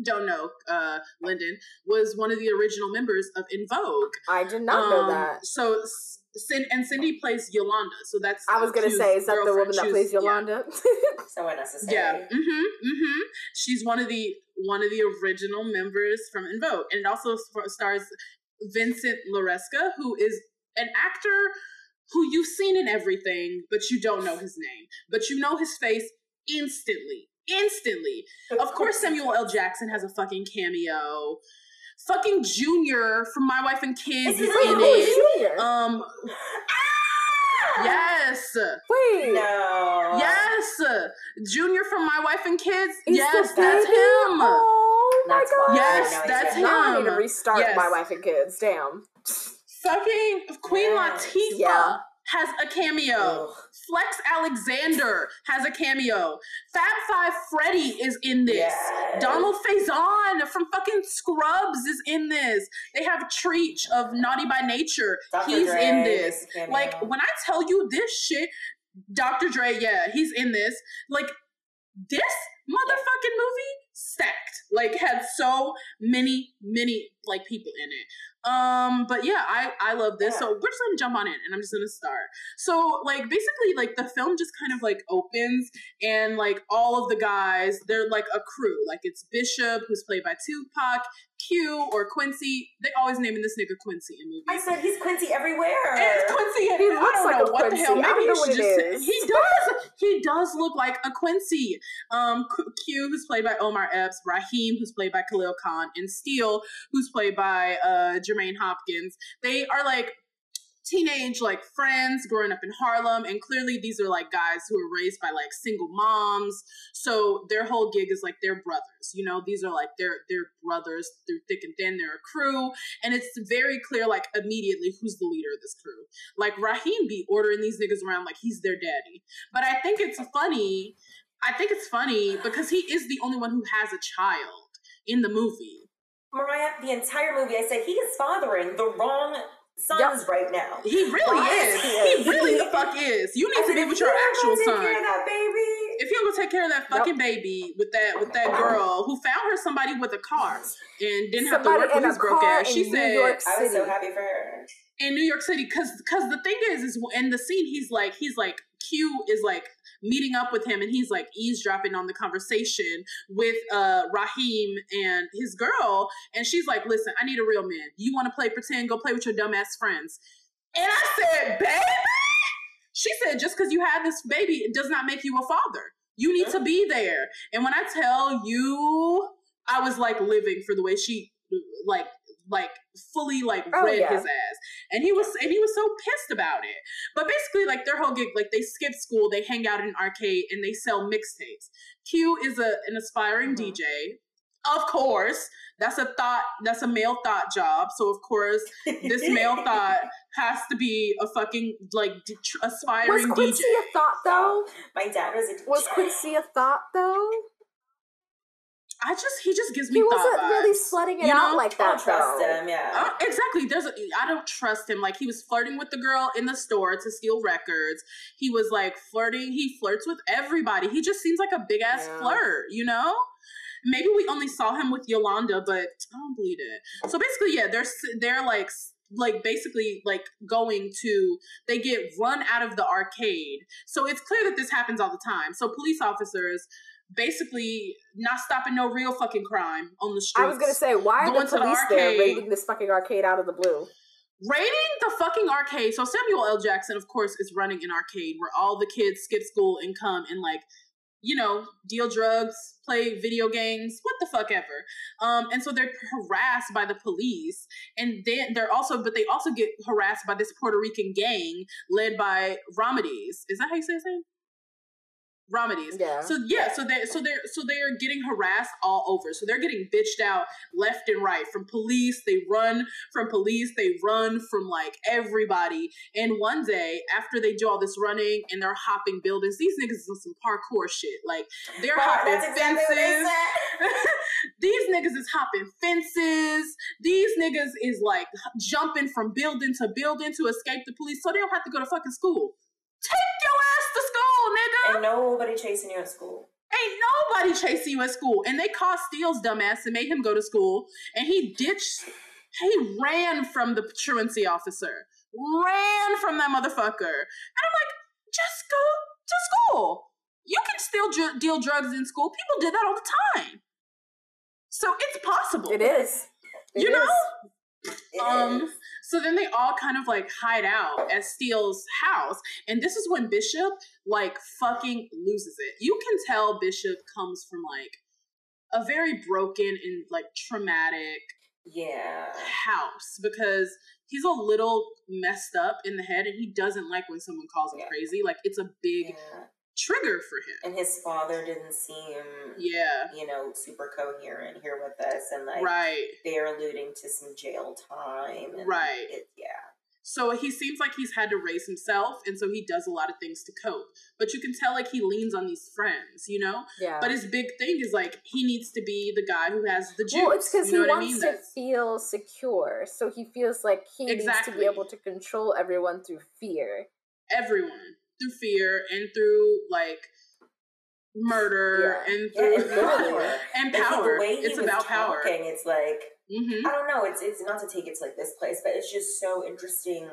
don't know, uh, Lyndon was one of the original members of En Vogue. I did not know Um, that. So, S- Cin- and Cindy plays Yolanda. So that's I was gonna say, is that the woman that She was- plays yeah. Yolanda? so unnecessary. Yeah. Mm-hmm. Mm-hmm. She's one of the one of the original members from En Vogue, and it also stars Vincent Laresca, who is an actor who you've seen in everything, but you don't know his name, but you know his face instantly. Instantly. Of course, Samuel L. Jackson has a fucking cameo. Fucking Junior from My Wife and Kids Is is in who's it. Junior? Um. Yes. Wait. No. Yes, Junior from My Wife and Kids. Is yes, that's him. Oh Oh my That's god. Yes, I that's him. Now I need to restart Yes. my wife and kids. Damn. Fucking Queen Yes. Latifah Yeah. has a cameo. Ugh. Flex Alexander has a cameo. Fab Five Freddy is in this. Yes. Donald Faison from fucking Scrubs is in this. They have Treach of Naughty by Nature. Dr. He's Dre in this. Like when I tell you this shit, Dr. Dre, yeah, he's in this. Like this motherfucking movie stacked. Like had so many, many like people in it. Um, but yeah, I I love this. So we're just gonna jump on it, and I'm just gonna start. So like basically, like the film just kind of like opens, and like all of the guys, they're like a crew. Like it's Bishop, who's played by Tupac, Q or Quincy. They always naming this nigga Quincy in movies. I said he's Quincy everywhere. And Quincy, and He I looks don't like know a what the hell. Quincy. I Maybe don't you know what should it just say- is. he does. He does look like a Quincy. Um, Q- Q, who's played by Omar Epps, Raheem, who's played by Khalil Kain, and Steele, who's played by uh, Jermaine Hopkins. They are like teenage like friends growing up in Harlem and clearly these are like guys who are raised by like single moms. So their whole gig is like their brothers you know? These are like their their brothers through thick and thin they're a crew. And it's very clear like immediately who's the leader of this crew. Like Raheem be ordering these niggas around like he's their daddy. But I think it's funny I think it's funny because he is the only one who has a child in the movie. Mariah, the entire movie, I said he is fathering the wrong sons right now. he really Why is is. he he really the fuck is. You I need to said, be if with you your don't actual take son care of that baby. if you don't take care of that fucking baby with that with that girl who found her somebody with a car and didn't have to work with his a broke car ass, she in New said York I was so happy for her. in New York City because because the thing is is in the scene he's like he's like Q is like meeting up with him and he's like eavesdropping on the conversation with uh Raheem and his girl and she's like listen I need a real man. You want to play pretend? Go play with your dumbass friends. And I said baby? She said just because you have this baby it does not make you a father. You need to be there. And when I tell you I was like living for the way she like like fully like Oh, read yeah. his ass and he was and he was so pissed about it but basically like their whole gig like they skip school they hang out in an arcade and they sell mixtapes q is a an aspiring Mhm. dj of course that's a thought that's a male thought job so of course this male thought has to be a fucking like d- tr- Was Quincy dj a thought though? My dad was a Was Quincy a thought though? I just he just gives me He wasn't really vibes. slutting it You out know? like I that don't trust though. him, yeah. Uh, exactly. There's a, I don't trust him. Like he was flirting with the girl in the store to steal records. He was like flirting. He flirts with everybody. He just seems like a big ass Yeah. flirt, you know? Maybe we only saw him with Yolanda, but I don't believe it. So basically, yeah, they're they're like like basically like going to they get run out of the arcade. So it's clear that this happens all the time. So police officers basically not stopping no real fucking crime on the streets. I was gonna say, why are the to the police there raiding this fucking arcade out of the blue? raiding the fucking arcade. So Samuel L. Jackson, of course, is running an arcade where all the kids skip school and come and like, you know, deal drugs, play video games, what the fuck ever. Um, and so they're harassed by the police, and then they're also, but they also get harassed by this Puerto Rican gang led by Ramades. Is that how you say his name? Ramades. Yeah. So yeah, so they so they're so they're getting harassed all over. So they're getting bitched out left and right from police. They run from police. They run from like everybody. And one day after they do all this running and they're hopping buildings, these niggas is on some parkour shit. Like they're Well, hopping exactly fences. Said. these niggas is hopping fences. These niggas is like jumping from building to building to escape the police, so they don't have to go to fucking school. Take your ass to school, nigga. Ain't nobody chasing you at school. Ain't nobody chasing you at school. And they caught Steele's dumbass and made him go to school. And he ditched, he ran from the truancy officer. Ran from that motherfucker. And I'm like, just go to school. You can still dr- deal drugs in school. People did that all the time. So it's possible. It is. It You is. know? Um, so then they all kind of like hide out at Steele's house. And this is when Bishop like fucking loses it. You can tell Bishop comes from like a very broken and like traumatic yeah. house because he's a little messed up in the head and he doesn't like when someone calls him Yeah. crazy. Like it's a big yeah. Trigger for him. And his father didn't seem, Yeah. you know, super coherent here with us, and like Right. they're alluding to some jail time. And Right. It, yeah. So he seems like he's had to raise himself, and so he does a lot of things to cope. But you can tell like he leans on these friends, you know. Yeah. But his big thing is like he needs to be the guy who has the juice. well, it's because you know he wants I mean? to That's- feel secure, so he feels like he needs to be able to control everyone through fear. everyone through fear and through like murder Yeah. and Yeah, through and power. and power. The way he It's about power. talking, it's like hmm I don't know. It's it's not to take it to like this place, but it's just so interesting.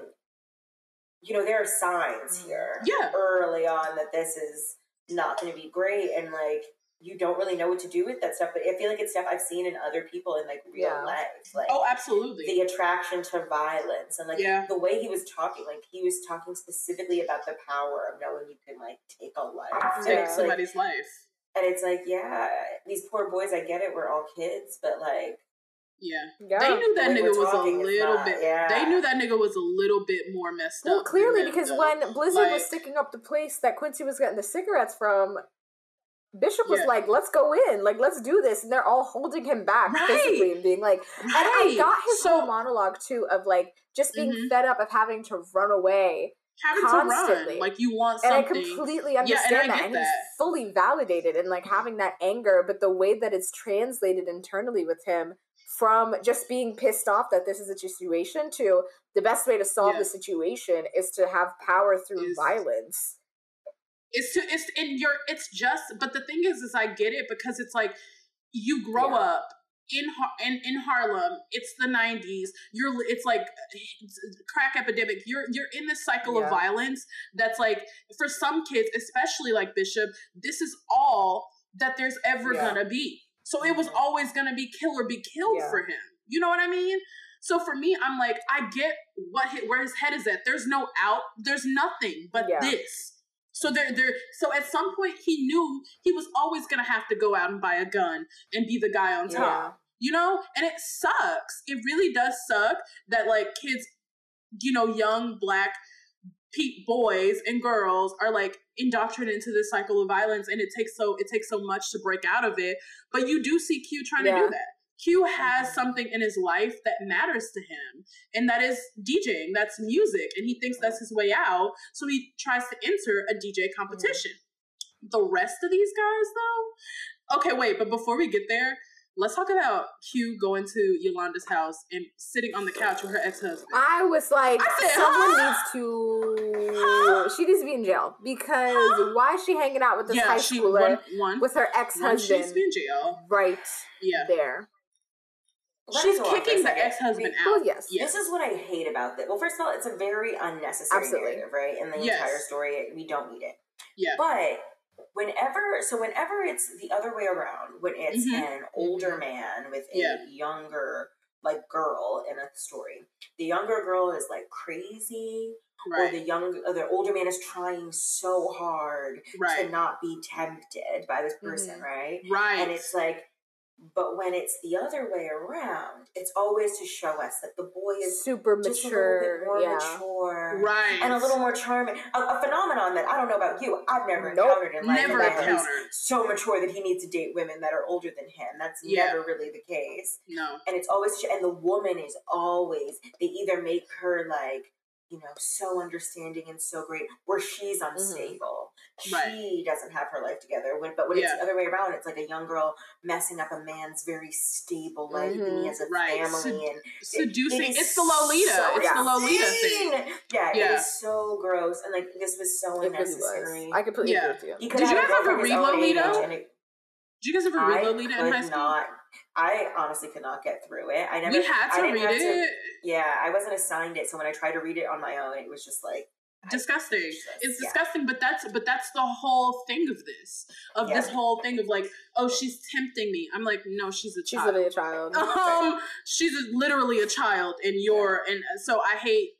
You know, there are signs here Yeah. early on that this is not going to be great, and like you don't really know what to do with that stuff. But I feel like it's stuff I've seen in other people in like real Yeah. life, like Oh, absolutely. the attraction to violence and like Yeah. the way he was talking. Like he was talking specifically about the power of knowing you can like take a life. And Take it's, like, somebody's life. and it's like, yeah, these poor boys. I get it. We're all kids, but like. Yeah. Yeah. They knew that The way nigga was a little not- bit. yeah. They knew that nigga was a little bit more messed Well, up. than clearly, because though. when Blizzard Like- was sticking up the place that Quincy was getting the cigarettes from, Bishop was Yeah. like, "Let's go in, like let's do this," and they're all holding him back Right. physically and being like, and I got his So- whole monologue too of like just being Mhm. fed up of having to run away, having to constantly. run, like you want and I something. completely Yeah, understand and I that, and that. he's fully validated and like having that anger, but the way that it's translated internally with him from just being pissed off that this is a situation to the best way to solve Yeah. the situation is to have power through Is- violence. It's to it's in your it's just but the thing is is i get it because it's like you grow Yeah. up in, Har- in in harlem it's the 90s you're it's like it's crack epidemic you're you're in this cycle Yeah. of violence that's like for some kids especially like bishop this is all that there's ever Yeah. gonna be so it was mm-hmm. always gonna be kill or be killed Yeah. for him you know what i mean so for me, I'm like, I get what hi- where his head is at. There's no out. There's nothing but Yeah. this. So there, there. So at some point, he knew he was always gonna have to go out and buy a gun and be the guy on top. You know, and it sucks. It really does suck that like kids, you know, young black pe- boys and girls are like indoctrinated into this cycle of violence, and it takes so it takes so much to break out of it. But you do see Q trying to do that. Q has something in his life that matters to him, and that is DJing. That's music, and he thinks that's his way out. So he tries to enter a DJ competition. The rest of these guys, though, okay, wait. But before we get there, let's talk about Q going to Yolanda's house and sitting on the couch with her ex-husband. I was like, I said, someone huh? needs to. Huh? She needs to be in jail because why is she hanging out with this high she schooler one one with her ex one she needs husband to be in jail. right Yeah, there? Let she's us go on for a kicking the ex-husband We- out. Well, yes. Yeah. This is what I hate about this. Well, first of all, it's a very unnecessary Absolutely. narrative, right? In the Yes. entire story, we don't need it. Yeah. But whenever, so whenever it's the other way around, when it's Mhm. an older man with a Yeah. younger like girl in a story, the younger girl is like crazy, or the young, or the older man is trying so hard to not be tempted by this person, right? right. And it's like, but when it's the other way around, it's always to show us that the boy is Super just a little bit mature. more Yeah. mature. right, And a little more charming. A, a phenomenon that I don't know about you, I've never Nope. encountered in life. never that he's encountered. So mature that he needs to date women that are older than him. That's Yeah. never really the case. No, And it's always, and the woman is always, they either make her like, you know, so understanding and so great, or she's unstable. Mm-hmm. Right. She doesn't have her life together. When, but when it's the other way around, it's like a young girl messing up a man's very stable life, and Mhm. he has a Right. family, Sed- and seducing. it is it's the Lolita. so it's the Lolita insane. thing. Yeah, Yeah. it is so gross, and like this was so It really unnecessary. was. I completely Yeah. agree with you. He Did you have a guys ever read Lolita? Did you guys ever read Lolita in high school? not. I honestly could not get through it. I never. we had to didn't read it. to- yeah, I wasn't assigned it, so when I tried to read it on my own, it was just like I- disgusting it's yeah. disgusting but that's but that's the whole thing of this of this whole thing of like oh she's tempting me i'm like no she's a She's child literally a child. um she's a, literally a child and you're and so i hate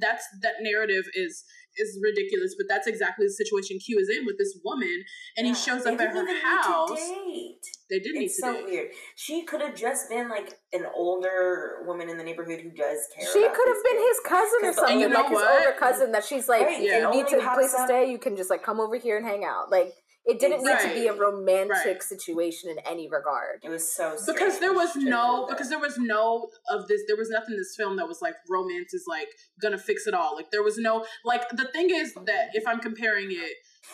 that's that narrative is is ridiculous but that's exactly the situation q is in with this woman and he Yeah. shows up at her even need to house date. They did need It's to so date. weird. She could have just been like an older woman in the neighborhood who does care. She could have been kids. his cousin or something, like you know his what? older cousin that she's like, Right, Yeah. you need only to pops place to stay, you can just like come over here and hang out. Like It didn't need to be a romantic Right. situation in any regard. It was so because there was no because there was no of this there was nothing in this film that was like romance is like gonna fix it all like there was no like the thing is that if i'm comparing it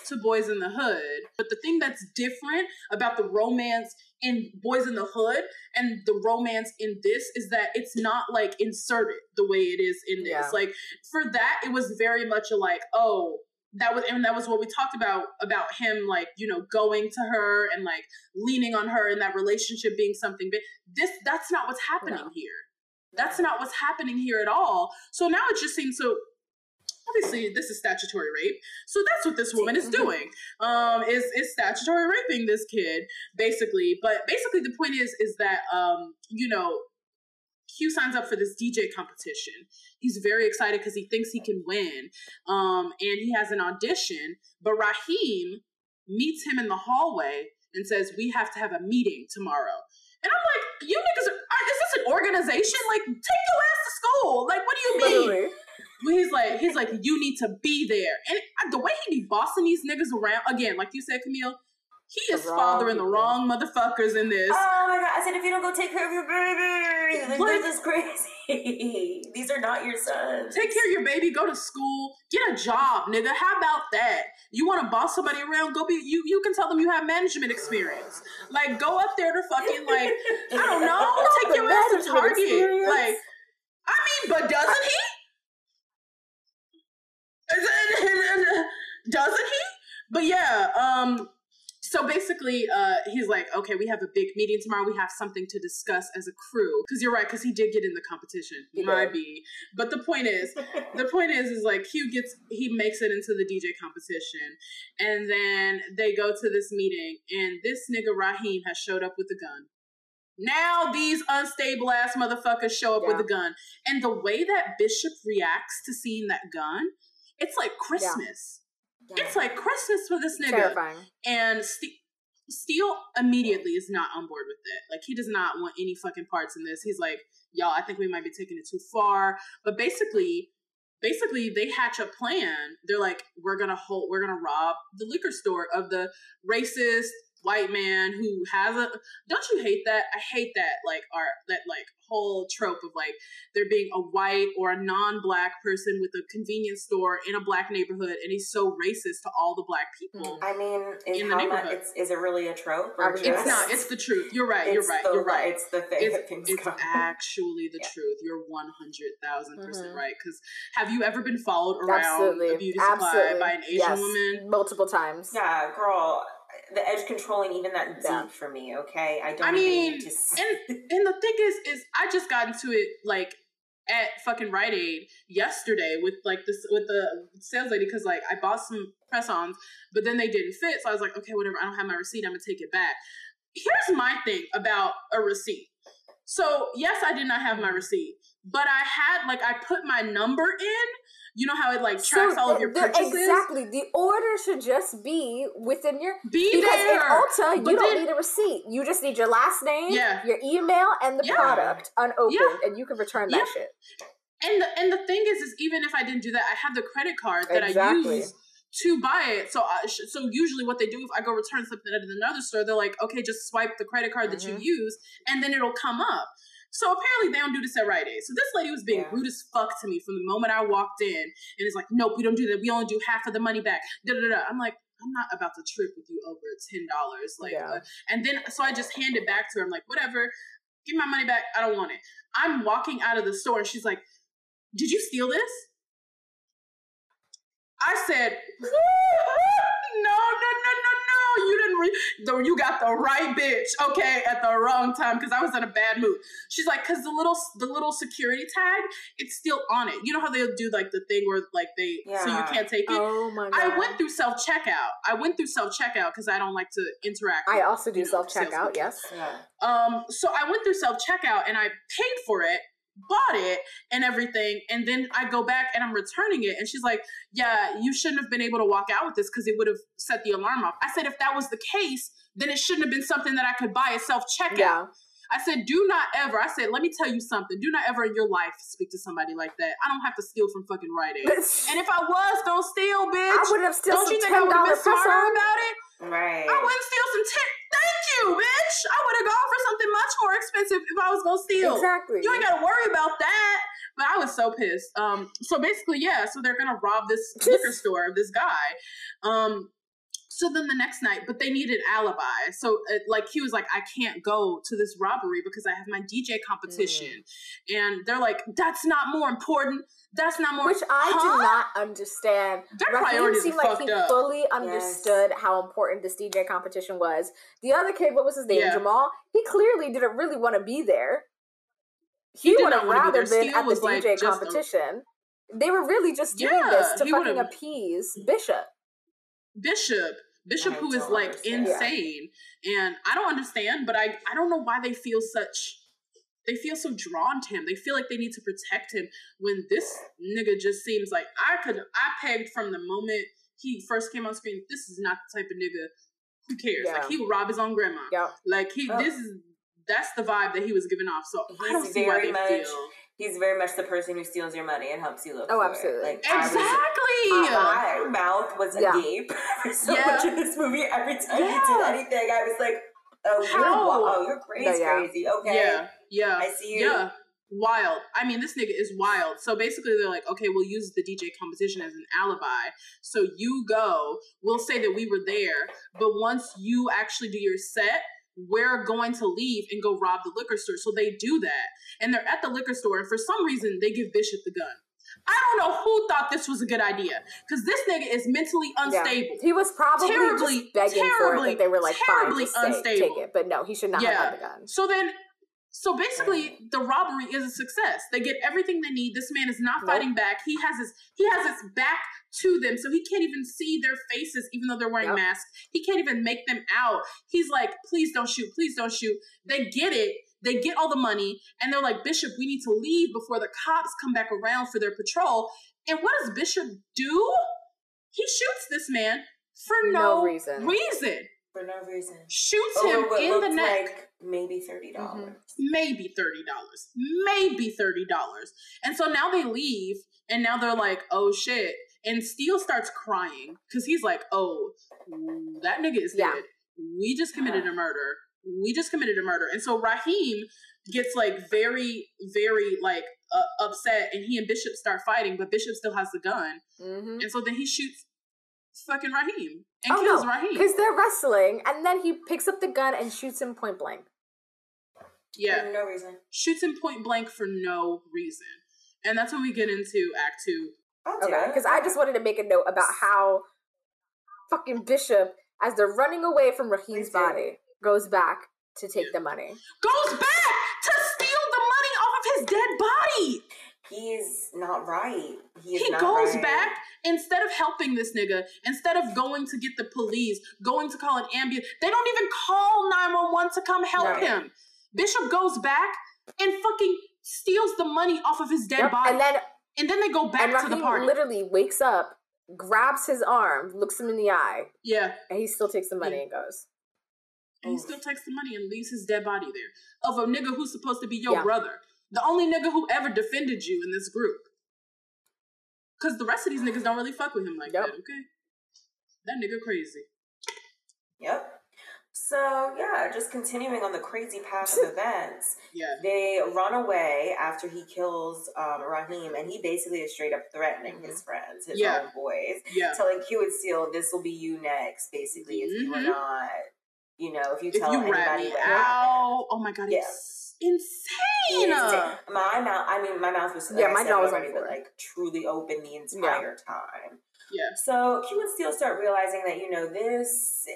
to boys in the hood. But the thing that's different about the romance in boys in the hood and the romance in this is that it's not like inserted the way it is in this. Yeah. like for that it was very much a like oh that was and that was what we talked about about him like you know going to her and like leaning on her and that relationship being something big. This that's not what's happening No. here. That's not what's happening here at all. So now it just seems so obviously this is statutory rape so that's what this woman is doing um is is statutory raping this kid basically but basically the point is is that um you know Q signs up for this DJ competition. He's very excited because he thinks he can win. Um, and he has an audition, but Raheem meets him in the hallway and says, We have to have a meeting tomorrow. And I'm like, You niggas, are, are- is this an organization? Like, take your ass to school. Like, what do you mean? Literally. He's like, he's like, you need to be there. And the way he be bossing these niggas around, again, like you said, Camille, he is fathering the wrong motherfuckers in this. Oh my god! I said if you don't go take care of your baby, like, Like- this is crazy. These are not your sons. Take care of your baby, go to school, get a job, nigga. How about that? You want to boss somebody around? Go be you. You can tell them you have management experience. Like go up there to fucking like I don't know, take your ass to Target. experience. Like I mean, but doesn't he? Doesn't he? But yeah, um. So basically, uh, he's like, okay, we have a big meeting tomorrow. We have something to discuss as a crew. Because you're right, because he did get in the competition. He Might be. But the point is, the point is is like Q gets he makes it into the DJ competition and then they go to this meeting and this nigga Raheem has showed up with a gun. Now these unstable ass motherfuckers show up with a gun. And the way that Bishop reacts to seeing that gun, it's like Christmas. It's like Christmas for this nigga. Terrifying. And Ste- Steele immediately is not on board with it. Like he does not want any fucking parts in this. He's like, y'all, I think we might be taking it too far. But basically, basically they hatch a plan. They're like, we're gonna hold, we're gonna rob the liquor store of the racist white man who has a. Don't you hate that? I hate that like our that like whole trope of like there being a white or a non-black person with a convenience store in a black neighborhood, and he's so racist to all the black people. Hmm. I mean, is, In the how much, neighborhood. it's, is it really a trope? Or was just, It's not. It's the truth. You're right. You're right. the- You're right. It's the thing that It's, things it's come. actually the Yeah. truth. You're one hundred thousand percent mm-hmm. right. Because have you ever been followed around Absolutely. a beauty supply Absolutely. by an Asian yes. woman? Multiple times. Yeah, girl, the edge controlling even that deep Yeah. for me. Okay, I don't I mean, need to. And and the thing is, is I just got into it like at fucking Rite Aid yesterday with like this with the sales lady because like I bought some press-ons, but then they didn't fit, so I was like, okay, whatever. I don't have my receipt. I'm gonna take it back. Here's my thing about a receipt. So yes, I did not have my receipt, but I had like I put my number in. You know how it like tracks all of your purchases. exactly. The order should just be within your Be because there. in Ulta you But don't then- need a receipt. You just need your last name, Yeah. your email, and the Yeah. product unopened, Yeah. and you can return that shit. And the and the thing is, is even if I didn't do that, I have the credit card that I use to buy it. So I, so usually what they do if I go return something at another store, they're like, okay, just swipe the credit card that Mhm. you use, and then it'll come up. So apparently they don't do this at Rite Aid. So this lady was being Yeah. rude as fuck to me from the moment I walked in, and it's like, nope, we don't do that. We only do half of the money back. Da da da. I'm like. I'm not about to trip with you over ten dollars, like, Yeah. uh, and then so I just hand it back to her. I'm like, whatever, give my money back. I don't want it. I'm walking out of the store, and she's like, did you steal this? I said, no, no, no, no, no. You didn't. read. though you got the right bitch, okay, at the wrong time because I was in a bad mood. She's like, because the little the little security tag, it's still on it. You know how they'll do like the thing where like they so you can't take it. Oh my god! I went through self checkout. I went through self checkout because I don't like to interact. I with, also do self checkout. Yes. yeah. Um, so I went through self checkout and I paid for it, bought it, and everything, and then I go back and I'm returning it, and she's like, "Yeah, you shouldn't have been able to walk out with this because it would have set the alarm off." I said, "If that was the case, then it shouldn't have been something that I could buy at self checkout." Yeah. I said, "Do not ever." I said, "Let me tell you something. Do not ever in your life speak to somebody like that. I don't have to steal from fucking Rite Aid." and if I was, don't steal, bitch. I would have still Don't some you think I ten would have been smarter about it? Right. I wouldn't steal some tit. You, bitch. I would have gone for something much more expensive if I was gonna steal. Exactly. You ain't gotta worry about that. But I was so pissed. Um, so basically, yeah. So they're gonna rob this liquor store of this guy. Um, so then the next night, but they need an alibi. So uh, like he was like, I can't go to this robbery because I have my DJ competition, and they're like, that's not more important. That's not more. Which I Huh? did not understand. Their Raheem priorities seemed are like he up. fully understood how important this DJ competition was. The other kid, what was his name? Yeah. Jamal. He clearly didn't really want to be there. He, He would have wanna be rather been Steele at the was, like, DJ a- competition. They were really just doing Yeah, this to he fucking would've- appease Bishop. Bishop. Bishop, who is like understand. insane, and I don't understand, but I I don't know why they feel such. They feel so drawn to him. They feel like they need to protect him when this nigga just seems like I could. I pegged from the moment he first came on screen. This is not the type of nigga who cares. Yeah. Like he would rob his own grandma. Yep. Like he. Oh. This is that's the vibe that he was giving off. So I don't see why they much- feel He's very much the person who steals your money and helps you look. Oh, for it. absolutely. Like I was- exactly. Uh, my mouth was Yeah. agape for so Yeah. much in this movie. Every time he Yeah. did anything, I was like, "Oh, you're oh, you're crazy, No, yeah. crazy." Okay, Yeah, yeah. I see you. Yeah. Wild. I mean, this nigga is wild. So basically, they're like, okay, we'll use the DJ competition as an alibi. So you go. We'll say that we were there. But once you actually do your set, we're going to leave and go rob the liquor store. So they do that. And they're at the liquor store. And for some reason, they give Bishop the gun. I don't know who thought this was a good idea. Because this nigga is mentally unstable. Yeah. He was probably Terribly- just begging for it. they were like, fine, terribly just say, take it. But no, he should not Yeah. have had the gun. So then, so basically, the robbery is a success. They get everything they need. This man is not Nope. fighting back. He has his he has his back to them, so he can't even see their faces, even though they're wearing Yep. masks. He can't even make them out. He's like, "Please don't shoot! Please don't shoot!" They get it. They get all the money, and they're like, "Bishop, we need to leave before the cops come back around for their patrol." And what does Bishop do? He shoots this man for No no, reason. reason. For no reason. Shoots Over him in the neck like maybe thirty dollars. Mm-hmm. maybe thirty dollars, maybe thirty dollars. And so now they leave, and now they're like, "Oh shit!" And Steele starts crying because he's like, "Oh, that nigga is Yeah. dead. We just committed a murder. We just committed a murder." And so Raheem gets like very, very like uh, upset, and he and Bishop start fighting, but Bishop still has the gun, Mm-hmm. and so then he shoots fucking Raheem Oh, and Oh, kills no, Raheem. Because they're wrestling, and then he picks up the gun and shoots him point blank. Yeah. For no reason. shoots him point blank for no reason. And that's when we get into Act Two. Okay, because I just wanted to make a note about how fucking Bishop, as they're running away from Raheem's body, goes back to take the money. Goes back body. He's not right. He, is He goes right. back instead of helping this nigga, instead of going to get the police, going to call an ambulance. They don't even call 911 to come help Right. him. Bishop goes back and fucking steals the money off of his dead Yep, body. And then and then they go back and to the party. literally wakes up, grabs his arm, looks him in the eye, yeah. and he still takes the money Yeah. and goes. And he still takes the money and leaves his dead body there. Of a nigga who's supposed to be your Yeah. brother. The only nigga who ever defended you in this group. Cause the rest of these niggas don't really fuck with him like Yep. that, okay? That nigga crazy. Yep. So yeah, just continuing on the crazy path of events, Yeah. they run away after he kills um, Raheem, and he basically is straight up threatening his friends, his Yeah. own boys, Yeah. telling Q and Steele, "This will be you next." Basically, if you are Mhm. not, you know, if you If tell you rat anybody me what out, oh my god, Yeah. Insane. Insane. My mouth, I mean, my mouth was, like Yeah, my mouth was already, but like truly open the entire time. Yeah. So Q and Steel start realizing that you know this,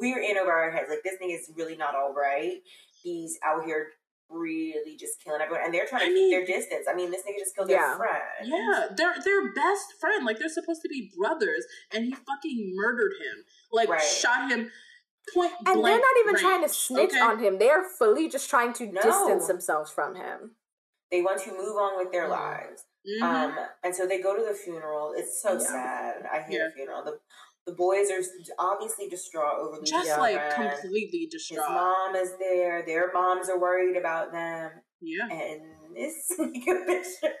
we're in over our heads. Like this thing is really not all right. He's out here really just killing everyone, and they're trying to I keep their distance. I mean, this nigga just killed Yeah. their friend. Yeah, they're they're best friend. Like they're supposed to be brothers, and he fucking murdered him. Like Right. shot him point And they're not even trying to snitch okay? on him. They're fully just trying to No. distance themselves from him. They want to move on with their Mhm. lives. Mhm. Um, and so they go to the funeral. It's so Yeah. sad. I hate Yeah. the funeral. The the boys are obviously distraught over losing Just like completely His mom is there. Their moms are worried about them. Yeah. And this Bishop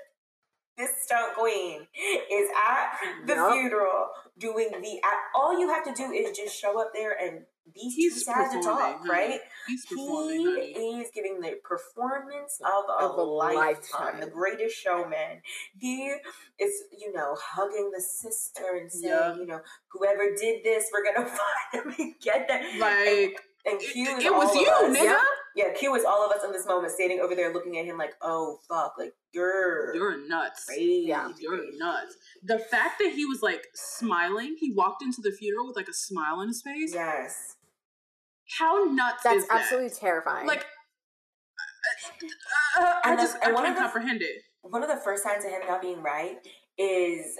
this stunt queen is at the Yup. funeral doing the. All you have to do is just show up there and too He's sad to talk, honey. right? He's He honey. is giving the performance of a, Of a lifetime, lifetime. the greatest showman. He is, you know, hugging the sister and saying, Yeah. you know, whoever did this, we're gonna find them and get them. Like and Q it, it was you, us. nigga. Yeah, Q is all of us in this moment, standing over there, looking at him like, "Oh fuck, like you're You're nuts. crazy." Yeah. You're nuts. The fact that he was like smiling, he walked into the funeral with like a smile on his face. Yes. How nuts That's is that? absolutely terrifying. like. Uh, uh, I And the- just I and one can't comprehend it. One of the first signs of him not being right is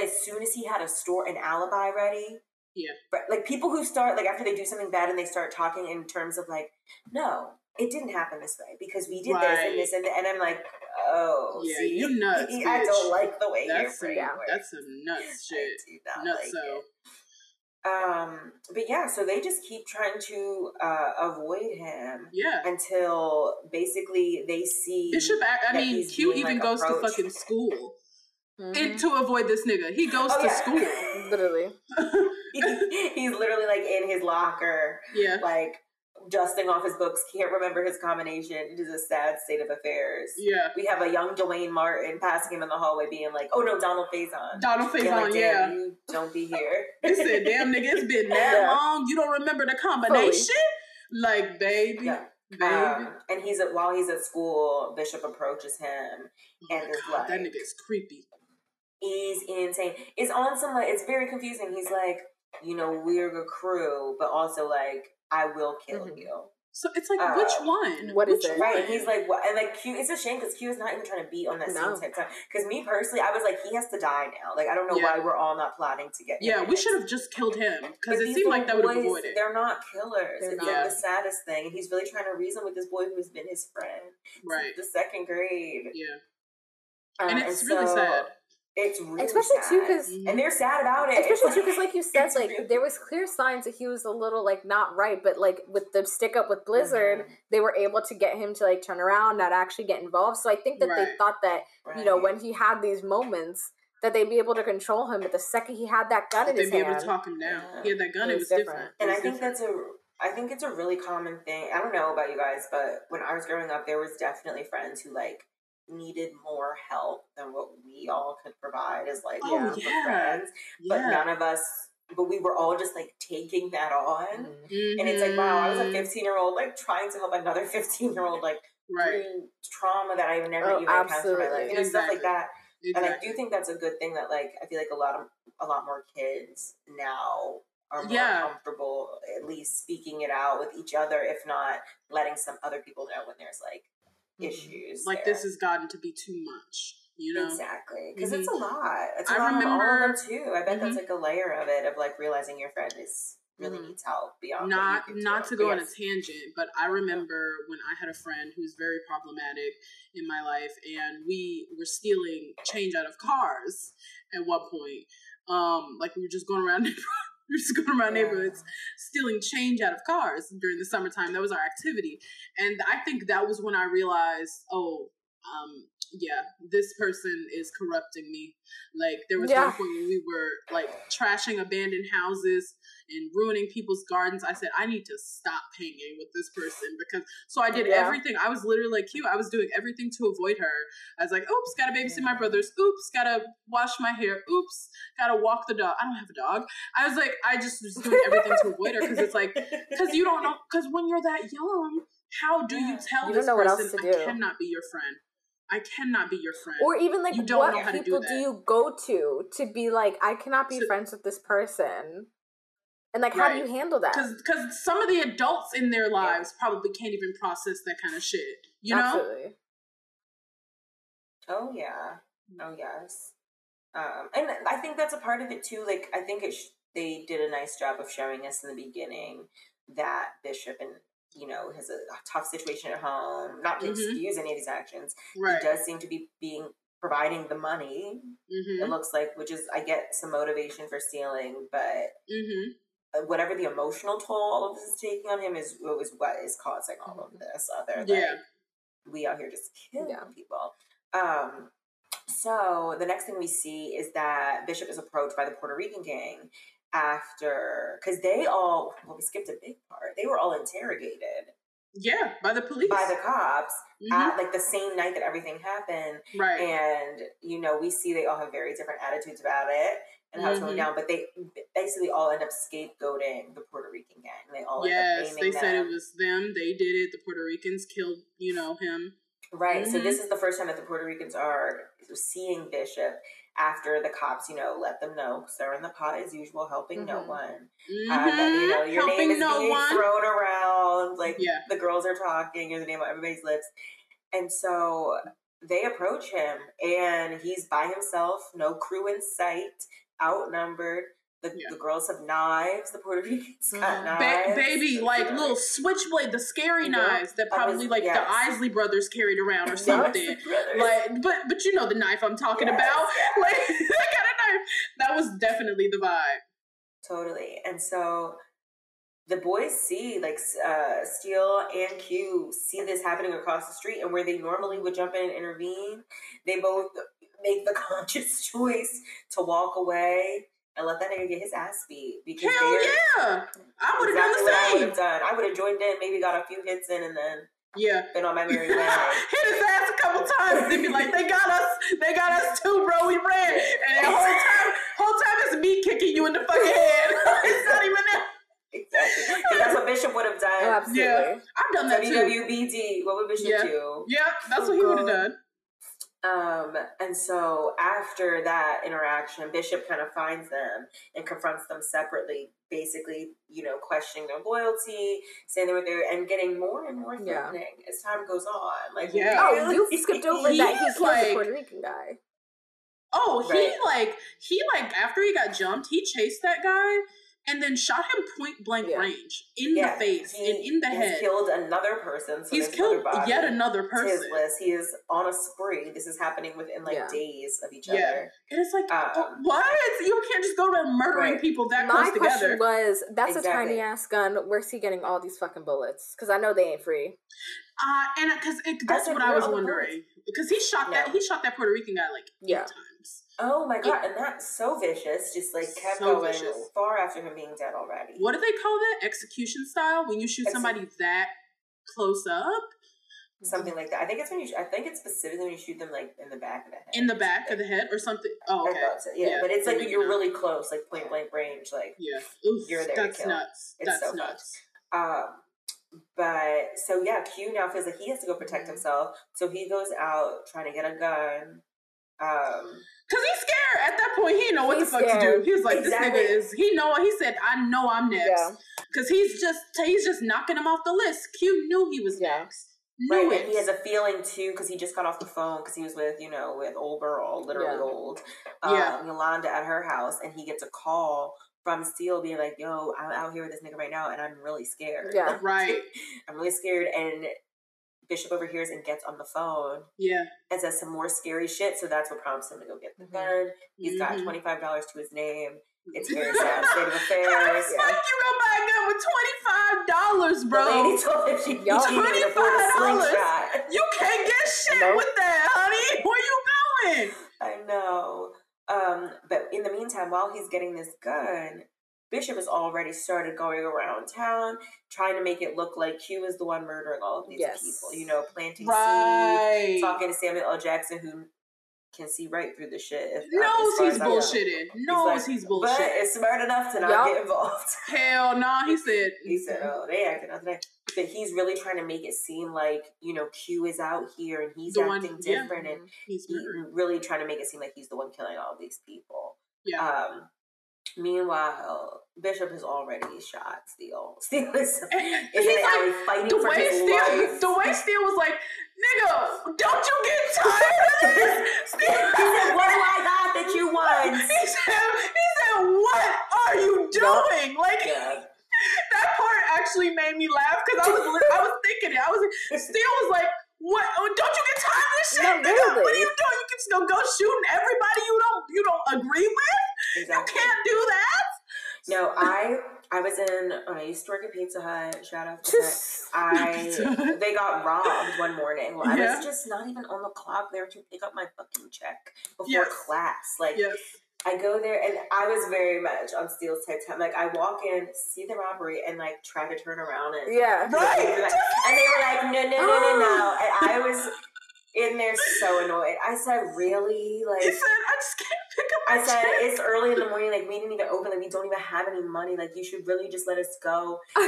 as soon as he had a store an alibi ready. Yeah. But like people who start like after they do something bad and they start talking in terms of like, no, it didn't happen this way because we did this and this and that. and I'm like, oh, Yeah, see, you nuts, I bitch. don't like the way That's your some, brain yeah. works. that's some nuts shit. I do not Nuts like so. it. Um, but yeah, so they just keep trying to uh, avoid him Yeah. until basically they see Bishop, I, I mean, Q being, even like, goes to fucking school Mhm. and to avoid this nigga. He goes Oh, to yeah. school. literally. he's literally like in his locker, Yeah. like dusting off his books. Can't remember his combination. It is a sad state of affairs. Yeah. We have a young Dwayne Martin passing him in the hallway, being like, "Oh no, Donald Faison." Donald Faison, like, yeah. You don't be here. He said, damn nigga, it's been that Yeah. long. You don't remember the combination? Like, baby. Yeah. Baby. Um, and he's at while he's at school, Bishop approaches him oh and is God, that nigga is creepy. He's insane. It's on some like it's very confusing. He's like, you know, we're a crew, but also like, I will kill Mhm. you. So it's like, Uh, which one? what is Which it? Right. he's like, what? And like, Q, it's a shame because Q is not even trying to be on that No. same time. Because me personally, I was like, he has to die now. Like, I don't know Yeah. why we're all not plotting to get him Yeah, we should have just killed him because it seemed like that would have boys, avoided. They're not killers. They're it's not. like the saddest thing. And he's really trying to reason with this boy who has been his friend Right. since the second grade. Yeah. Uh, And it's really so sad. It's really Especially sad. too because and they're sad about it. especially too because like you said like really- there was clear signs that he was a little like not right but like with the stick up with blizzard Mhm. they were able to get him to like turn around not actually get involved so i think that they thought that you know when he had these moments that they'd be able to control him but the second he had that gun in They'd his be able to talk him down. Yeah. He had that gun, It it was was different. different. And It I think different. that's a I think it's a really common thing. I don't know about you guys, but when I was growing up, there was definitely friends who like needed more help than what we all could provide as like Oh, yeah. friends. But none of us but we were all just like taking that on. Mhm. And it's like, wow, I was a Mhm. 15 year old like trying to help another 15 year old like Right. trauma that I've never Oh, even encountered in my life. You know, stuff like Exactly. that. And I do think that's a good thing that like I feel like a lot of a lot more kids now are more Yeah. comfortable at least speaking it out with each other, if not letting some other people know when there's like. Issues. Like there. this has gotten to be too much, you know? exactly because Mhm. it's a lot. It's a I lot of all of remember- too. I bet that's Mhm. like a layer of it of like realizing your friend is really Mhm. needs help beyond not not to go on a tangent but i remember when i had a friend who was very problematic in my life and we were stealing change out of cars at one point um like we were just going around were just going around Yeah. neighborhoods stealing change out of cars during the summertime that was our activity and i think that was when i realized oh um yeah this person is corrupting me like there was Yeah. one point when we were like trashing abandoned houses and ruining people's gardens. I said, I need to stop hanging with this person because so I did Yeah. everything. I was literally like you. I was doing everything to avoid her. I was like, oops, gotta babysit my brothers. Oops, gotta wash my hair. Oops, gotta walk the dog. I don't have a dog. I was like, I just was doing everything to avoid her because it's like, because you don't know, because when you're that young, how do you tell You this don't what else person, I cannot be your friend? I cannot be your friend. or even like You don't know what how to do people do, you go to to be like i cannot be So- friends with this person and like how do you handle that because some of the adults in their lives probably can't even process that kind of shit. You know? absolutely Oh yeah. Oh yes. Um, and I think that's a part of it too. Like I think it sh- they did a nice job of showing us in the beginning that Bishop and you know has a tough situation at home. Not to Mhm. excuse any of his actions, Right. he does seem to be being providing the money. Mm-hmm. It looks like, which is I get some motivation for stealing, but Mm-hmm. uh, whatever the emotional toll all of this is taking on him is is what is causing all of this. Other than Yeah. we out here just killing Yeah. people. Um, So the next thing we see is that Bishop is approached by the Puerto Rican gang after because they all well we skipped a big part. They were all interrogated Yeah, by the police. by the cops Mhm. at like the same night that everything happened. right. And you know, we see they all have very different attitudes about it and how it's going Mhm. down. But they basically all end up scapegoating the Puerto Rican gang. They all end up yes, they said it was them. They did it. The Puerto Ricans killed, you know, him. Right. So Mhm. this is the first time that the Puerto Ricans are seeing Bishop after the cops, you know, let them know because they're in the pot as usual, helping no Mhm. one. Uh, that, you know, Mhm. your Helping name is no being one. thrown around, like Yeah. the girls are talking, you're the name on everybody's lips. And so they approach him and he's by himself, no crew in sight, outnumbered. The, Yeah. the girls have knives, the Puerto Ricans got. Ba- knives. baby, like Yeah. little switchblade, the scary Yeah. knives that I was- probably like yes. the Isley brothers carried around or something. Like, but but you know the knife I'm talking Yes, about. Like, that kind of knife. That was definitely the vibe. Totally. And so the boys see, like, uh, Steele and Q see this happening across the street, and where they normally would jump in and intervene, they both make the conscious choice to walk away and let that nigga get his ass beat. Because Hell yeah, I would have exactly done the same. have done. I would have joined in, maybe got a few hits in, and then Yeah. been on my merry way. Hit his ass a couple times. They'd be like, they got us. They got us too, bro. We ran. And the whole time, whole time it's me kicking you in the fucking head. it's not even that. exactly. 'Cause that's what Bishop would have Oh, done. absolutely. Yeah. I've done that too. WWBD, what would Bishop Yeah. do? Yeah, that's oh, what he would have done. Um, and so after that interaction, Bishop kind of finds them and confronts them separately, basically, you know, questioning their loyalty, saying they were there, and getting more and more Yeah. threatening as time goes on. Like, Yeah. Oh, you skipped over He that he killed like- the Puerto Rican guy. Oh, he like he like after he got jumped, he chased that guy and then shot him point blank Yeah. range in Yeah, the face he and in the has head. killed another person. So He's killed another body yet another to his person. list. He is on a spree. This is happening within like Yeah. days of each Yeah. other. And it's like, Um, what? You can't just go around murdering Right. people that My close question together. was, that's a tiny ass gun. Where's he getting all these fucking bullets? Because I know they ain't free. Uh, and because that's said, what I was wondering. Because he shot that he shot that Puerto Rican guy like Yeah. eight Oh my god, and that's so vicious. Just like kept So going vicious. far after him being dead already. What do they call that? Execution style when you shoot Exe- somebody that close up something like that. I think it's when you. sh- I think it's specifically when you shoot them like in the back of the head. in the back of the head or something. Oh, okay. so, Yeah, Yeah, but it's like you're really close, like point blank range. Like, Yeah. Oof, You're there to that's kill. nuts. It's that's so nuts. um, but so yeah, Q now feels like he has to go protect Mm-hmm. himself, so he goes out trying to get a gun. Um, Cause he's scared at that point. He didn't know what the fuck to do. scared. He was like, Exactly. "This nigga is." He know. He said, "I know I'm next." Yeah. Cause he's just he's just knocking him off the list. Q knew he was Yeah. next. Knew right, it. and he has a feeling too because he just got off the phone because he was with you know with old girl, literally Yeah. old, um, Yeah. Yolanda at her house, and he gets a call from Steele being like, "Yo, I'm out here with this nigga right now, and I'm really scared. Yeah. right. I'm really scared." And Bishop overhears and gets on the phone Yeah. and says some more scary shit. So that's what prompts him to go get the Mhm. gun. He's got Mhm. twenty five dollars to his name. It's a very sad state of affairs. The fuck you gonna buy a gun with twenty five dollars, The bro? lady told him she, she Yup. can't even afford a $25. slingshot. You can't get shit Nope. with that, honey. Where you going? I know. Um, but in the meantime, while he's getting this gun, Bishop has already started going around town trying to make it look like Q is the one murdering all of these Yes. people. You know, planting seeds, talking to Samuel L. Jackson, who can see right through the shit. If, Knows he's as I know. bullshitting. Knows like, he's But bullshitting. is smart enough to not Yup. get involved. Hell no, he said. He said, "Oh, they acting out today." But he's really trying to make it seem like you know Q is out here and he's The one- acting yeah. different, and he's he, really trying to make it seem like he's the one killing all these people. Yeah. Um, meanwhile, Bishop has already shot Steele. Steele is, is He's like, fighting the for way his Steele, life. the way Steele was like, nigga, don't you get tired of this? Steele, he said, "What do I got that you want?" He said, he said, what are you doing? Like Yeah. that part actually made me laugh because I was I was thinking it. I was Steele was like, what? Oh, don't you get tired of this shit? No, nigga? What are you doing? You can still go shooting everybody you don't you don't agree with. You can't do that. No, I I was in. I used to work at Pizza Hut. Shout out to that. I they got robbed one morning. Well, I Yeah. was just not even on the clock there to pick up my fucking check before Yes. class. Like Yes. I go there and I was very much on Steele's type time. Like I walk in, see the robbery, and like try to turn around and Yeah. Right. and they were like, no, no, no, no, no. And I was in there so annoyed. I said, really? Like He said, I just can't pick up my I said check." it's early in the morning. Like we didn't even open. Like we don't even have any money. Like you should really just let us go.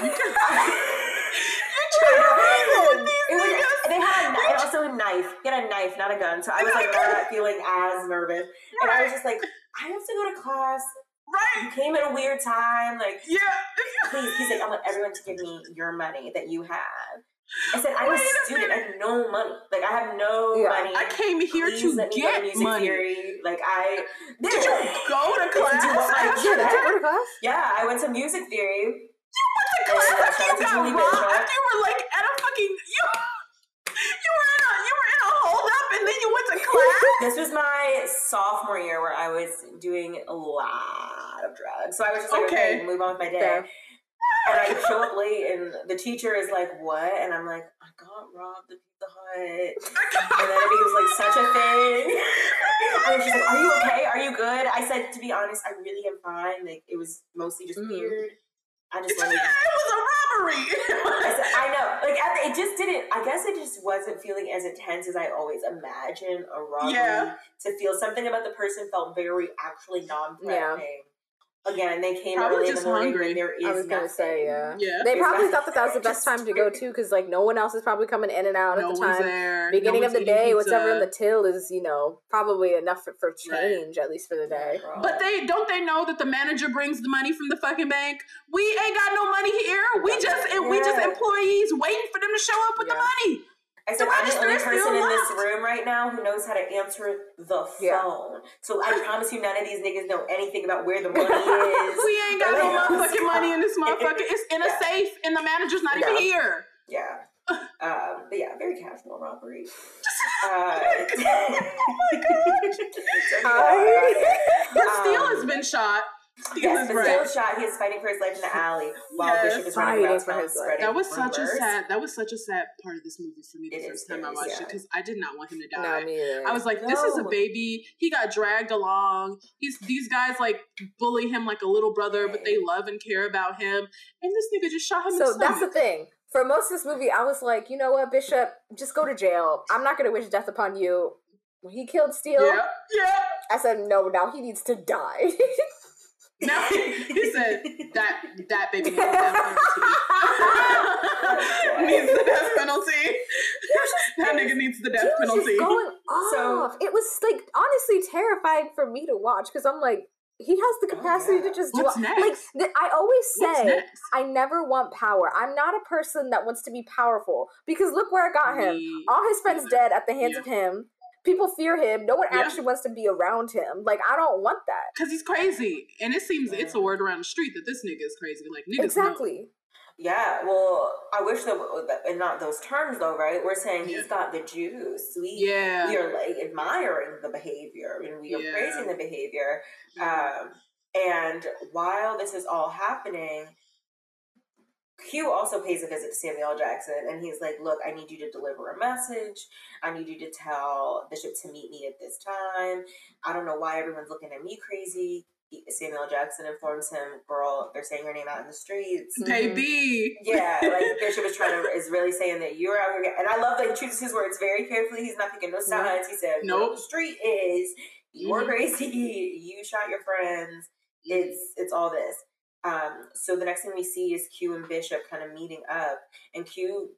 It was, they had a knife, also a knife. He had a knife, not a gun. So I was like not feeling as nervous. And I was just like, I have to go to class. Right. You came at a weird time. Like Yeah. please, he's like, I want everyone to give me your money that you have. I said, I'm a student. I have no money. Like I have no Yeah. money. I came here Please to let me get music money. theory. Like I Did you go to class? Do what I did. Did you go to class? Yeah, I went to music theory. You went to class Yeah, after you got Julie robbed, Bishop. after you were like at a fucking you, you were in a you were in a hold up and then you went to class. This was my sophomore year where I was doing a lot of drugs. So I was just like, okay, Okay. move on with my day. Fair. And I show up late, and the teacher is like, "What?" And I'm like, "I got robbed at Pizza Hut." And then it was like such a thing. And she's like, "Are you okay? Are you good?" I said, "To be honest, I really am fine. Like it was mostly just Mhm. weird. I It just wanted." It was a robbery. I said, I know. Like at the, it just didn't. I guess it just wasn't feeling as intense as I always imagine a robbery Yeah. to feel. Something about the person felt very actually non-threatening. Again, they came Probably early in the just morning hungry. there is I was gonna say, yeah. yeah. They probably thought that that was the best time to go too, because like no one else is probably coming in and out no at the time. there. Beginning no of the day, pizza. whatever in the till is, you know, probably enough for, for Right. change at least for the day. Girl. But they don't they know that the manager brings the money from the fucking bank. We ain't got no money here. We just we just employees waiting for them to show up with the money. I said, the I'm the only person in this room right now who knows how to answer the phone. So I promise you, none of these niggas know anything about where the money is. We ain't got no motherfucking money in this motherfucker. It's in a Yeah. safe, and the manager's not even here. Yeah. Um, but yeah, very casual robbery. Uh, I- But Steele Um, has been shot. Steele Yes, is but right. still shot. He is fighting for his life in the alley while Yes. Bishop is running Fighting around for his life. spreading That was such a sad. That was such a sad part of this movie for me the It first is time I very watched it because I did not want him to die. no, me. I was like, this is a baby. He got dragged along. He's these guys like bully him like a little brother, but they love and care about him. And this nigga just shot him. in So the that's the thing. For most of this movie, I was like, you know what, Bishop, just go to jail. I'm not gonna wish death upon you. When he killed Steele, Yeah, yeah. I said, no, now he needs to die. Now he said that that baby needs the death penalty. needs the death penalty. that nigga needs the death was penalty. just going off. So- it was like honestly terrifying for me to watch because I'm like, he has the Oh, capacity yeah. to just What's do next? like th- I always say. I never want power. I'm not a person that wants to be powerful because look where I got him. Me- All his friends dead at the hands Yeah. of him. People fear him. No one Yeah. actually wants to be around him. Like I don't want that. Cause he's crazy, and it seems it's a word around the street that this nigga is crazy. Like niggas know. Exactly. Yeah, well, I wish that, that in not those terms though, right? We're saying Yeah. he's got the juice. We Yeah. we are like admiring the behavior and we are Yeah. praising the behavior. Um, and while this is all happening, Q also pays a visit to Samuel Jackson, and he's like, "Look, I need you to deliver a message. I need you to tell Bishop to meet me at this time. I don't know why everyone's looking at me crazy." Samuel Jackson informs him, "Girl, they're saying your name out in the streets." Baby. Yeah, like Bishop is trying to is really saying that you're out here, and I love that he chooses his words very carefully. He's not picking no sides. He said, "No, Nope. the street is you're Mhm. crazy. You shot your friends. It's it's all this." Um, so the next thing we see is Q and Bishop kind of meeting up, and Q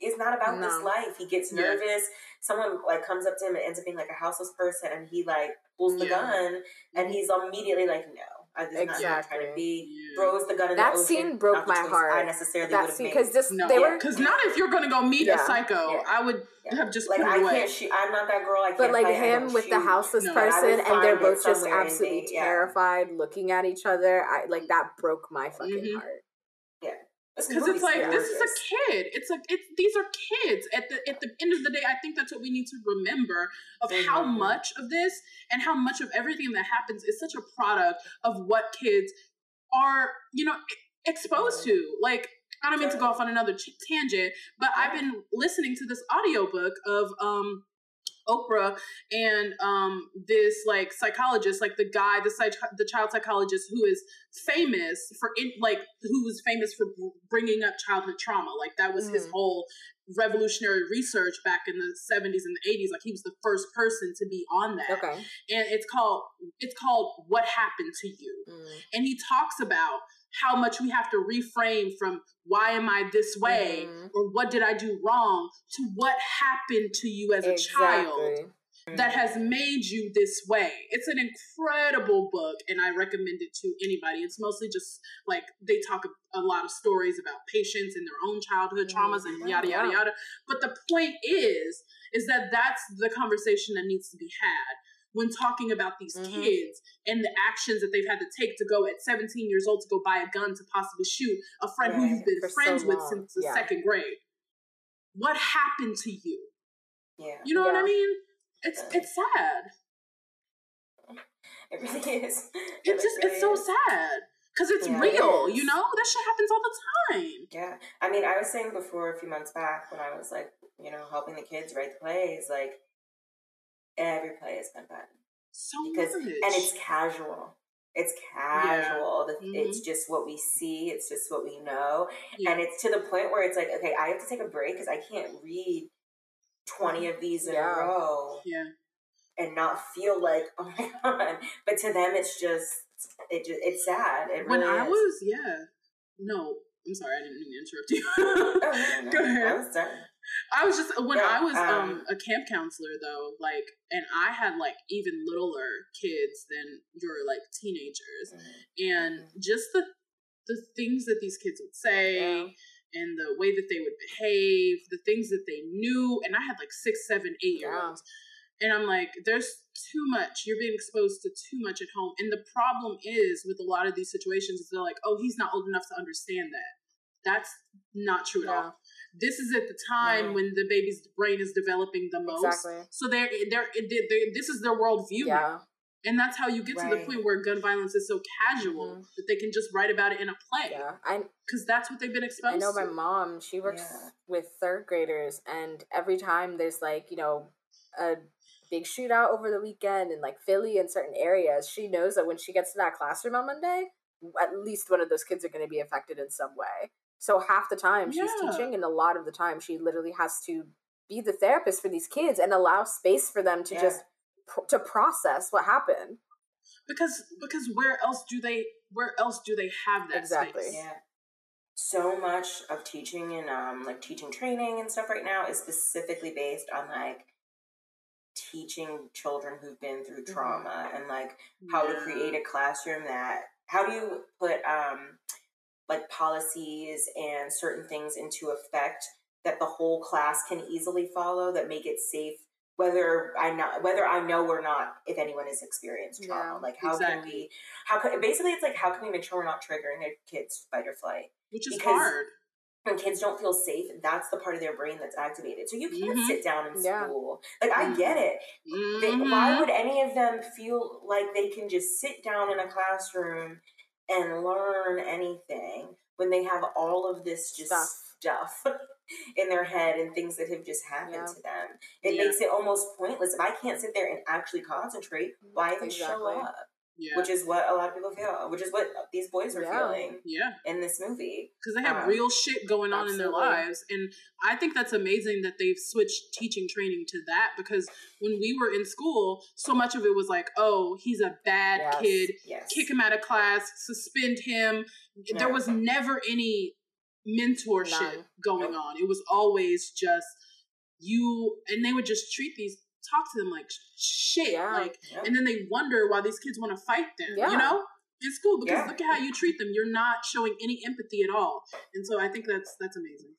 is not about this life. He gets Yeah. nervous. Someone like comes up to him and ends up being like a houseless person, and he like pulls the Yeah. gun, and he's immediately like, "No, I, this is not trying to Exactly. be." Yeah. Throws the gun in That the ocean. scene broke not my heart. I necessarily That scene because this No, they Yeah. were Because not if you're gonna go meet a psycho. Yeah. I would Yeah. have just like put it I away. can't shoot. I'm not that girl. I can't. But like fight, I him don't with the houseless No. Person, and they're both just absolutely the- terrified, looking at each other. I like that broke my fucking Mhm. heart. Because it's like this is a kid. It's like it's these are kids. At the at the end of the day, I think that's what we need to remember of how much of this and how much of everything that happens is such a product of what kids are. You know, exposed to. Like, I don't mean to go off on another tangent, but I've been listening to this audiobook of um Oprah and um this like psychologist, like the guy, the psych- the child psychologist who is famous for in, like who was famous for br- bringing up childhood trauma. Like that was his Mhm. whole revolutionary research back in the 70s and the 80s like he was the first person to be on that Okay. and it's called it's called what happened to you Mm. and he talks about how much we have to reframe from why am I this way Mhm. or what did I do wrong to what happened to you as a child Exactly. that has made you this way. It's an incredible book and I recommend it to anybody. It's mostly just like they talk a, a lot of stories about patients and their own childhood traumas and yada yada yada. But the point is is that that's the conversation that needs to be had when talking about these Mhm. kids and the actions that they've had to take to go at 17 years old to go buy a gun to possibly shoot a friend who you've been For so friends with since the Yeah. second grade. What happened to you? Yeah, You know what I mean? It's it's sad. it really is. It just really it's so is. sad because it's Yeah, real. is. You know that shit happens all the time. Yeah, I mean, I was saying before a few months back when I was like, you know, helping the kids write the plays, like every play has been bad So because, much. and it's casual. It's casual. The- Mhm. It's just what we see. It's just what we know, Yeah. and it's to the point where it's like, okay, I have to take a break because I can't read twenty of these in Yeah. a row yeah. and not feel like, oh my god. But to them, it's just, it just, it's sad. It When really I is. was yeah, no, I'm sorry, I didn't mean to interrupt you. Oh, no, no, Go ahead. I was done. I was just when Yeah, I was um, um, a camp counselor though, like, and I had like even littler kids than your like teenagers, and Mhm. just the the things that these kids would say. Yeah. And the way that they would behave, the things that they knew, and I had like six, seven, eight year olds, and I'm like, there's too much. You're being exposed to too much at home, and the problem is with a lot of these situations is they're like, oh, he's not old enough to understand that. That's not true at Yeah. all this is at the time Yeah. when the baby's brain is developing the most. Exactly. So they're, they're, they're, they're this is their worldview. Yeah. And that's how you get to the point where gun violence is so casual Mhm. that they can just write about it in a play. Yeah. Because that's what they've been exposed I know my mom, she works Yeah. with third graders and every time there's like, you know, a big shootout over the weekend in like Philly and certain areas, she knows that when she gets to that classroom on Monday, at least one of those kids are going to be affected in some way. So half the time she's Yeah. teaching and a lot of the time she literally has to be the therapist for these kids and allow space for them to Yeah. just pr- to process what happened. Because because where else do they where else do they have that Exactly. space? Yeah. So much of teaching and um like teaching training and stuff right now is specifically based on like teaching children who've been through Mhm. trauma and like how to create a classroom that how do you put um like policies and certain things into effect that the whole class can easily follow that make it safe whether I know whether I know or not if anyone has experienced trauma. Yeah, like how can we how can basically it's like how can we make sure we're not triggering a kid's fight or flight? Which is Because- hard. when kids don't feel safe, that's the part of their brain that's activated. So you can't Mhm. sit down in Yeah. school. Like I get it. They, Mhm. why would any of them feel like they can just sit down in a classroom and learn anything when they have all of this just Stuff. stuff, in their head and things that have just happened Yeah. to them? It Yeah. makes it almost pointless. If I can't sit there and actually concentrate, mm-hmm. why even show Exactly. up? Yeah. Which is what a lot of people feel. Which is what these boys are Yeah. feeling yeah. in this movie. because they have Um, real shit going on in their lives and i think that's amazing that they've switched teaching training to that because when we were in school so much of it was like oh he's a bad Yes. kid Yes. kick him out of class suspend him there was never any mentorship None. going Nope. on it was always just you and they would just treat these talk to them like shit Yeah. like and then they wonder why these kids want to fight them Yeah. you know it's cool because look at how you treat them you're not showing any empathy at all and so i think that's that's amazing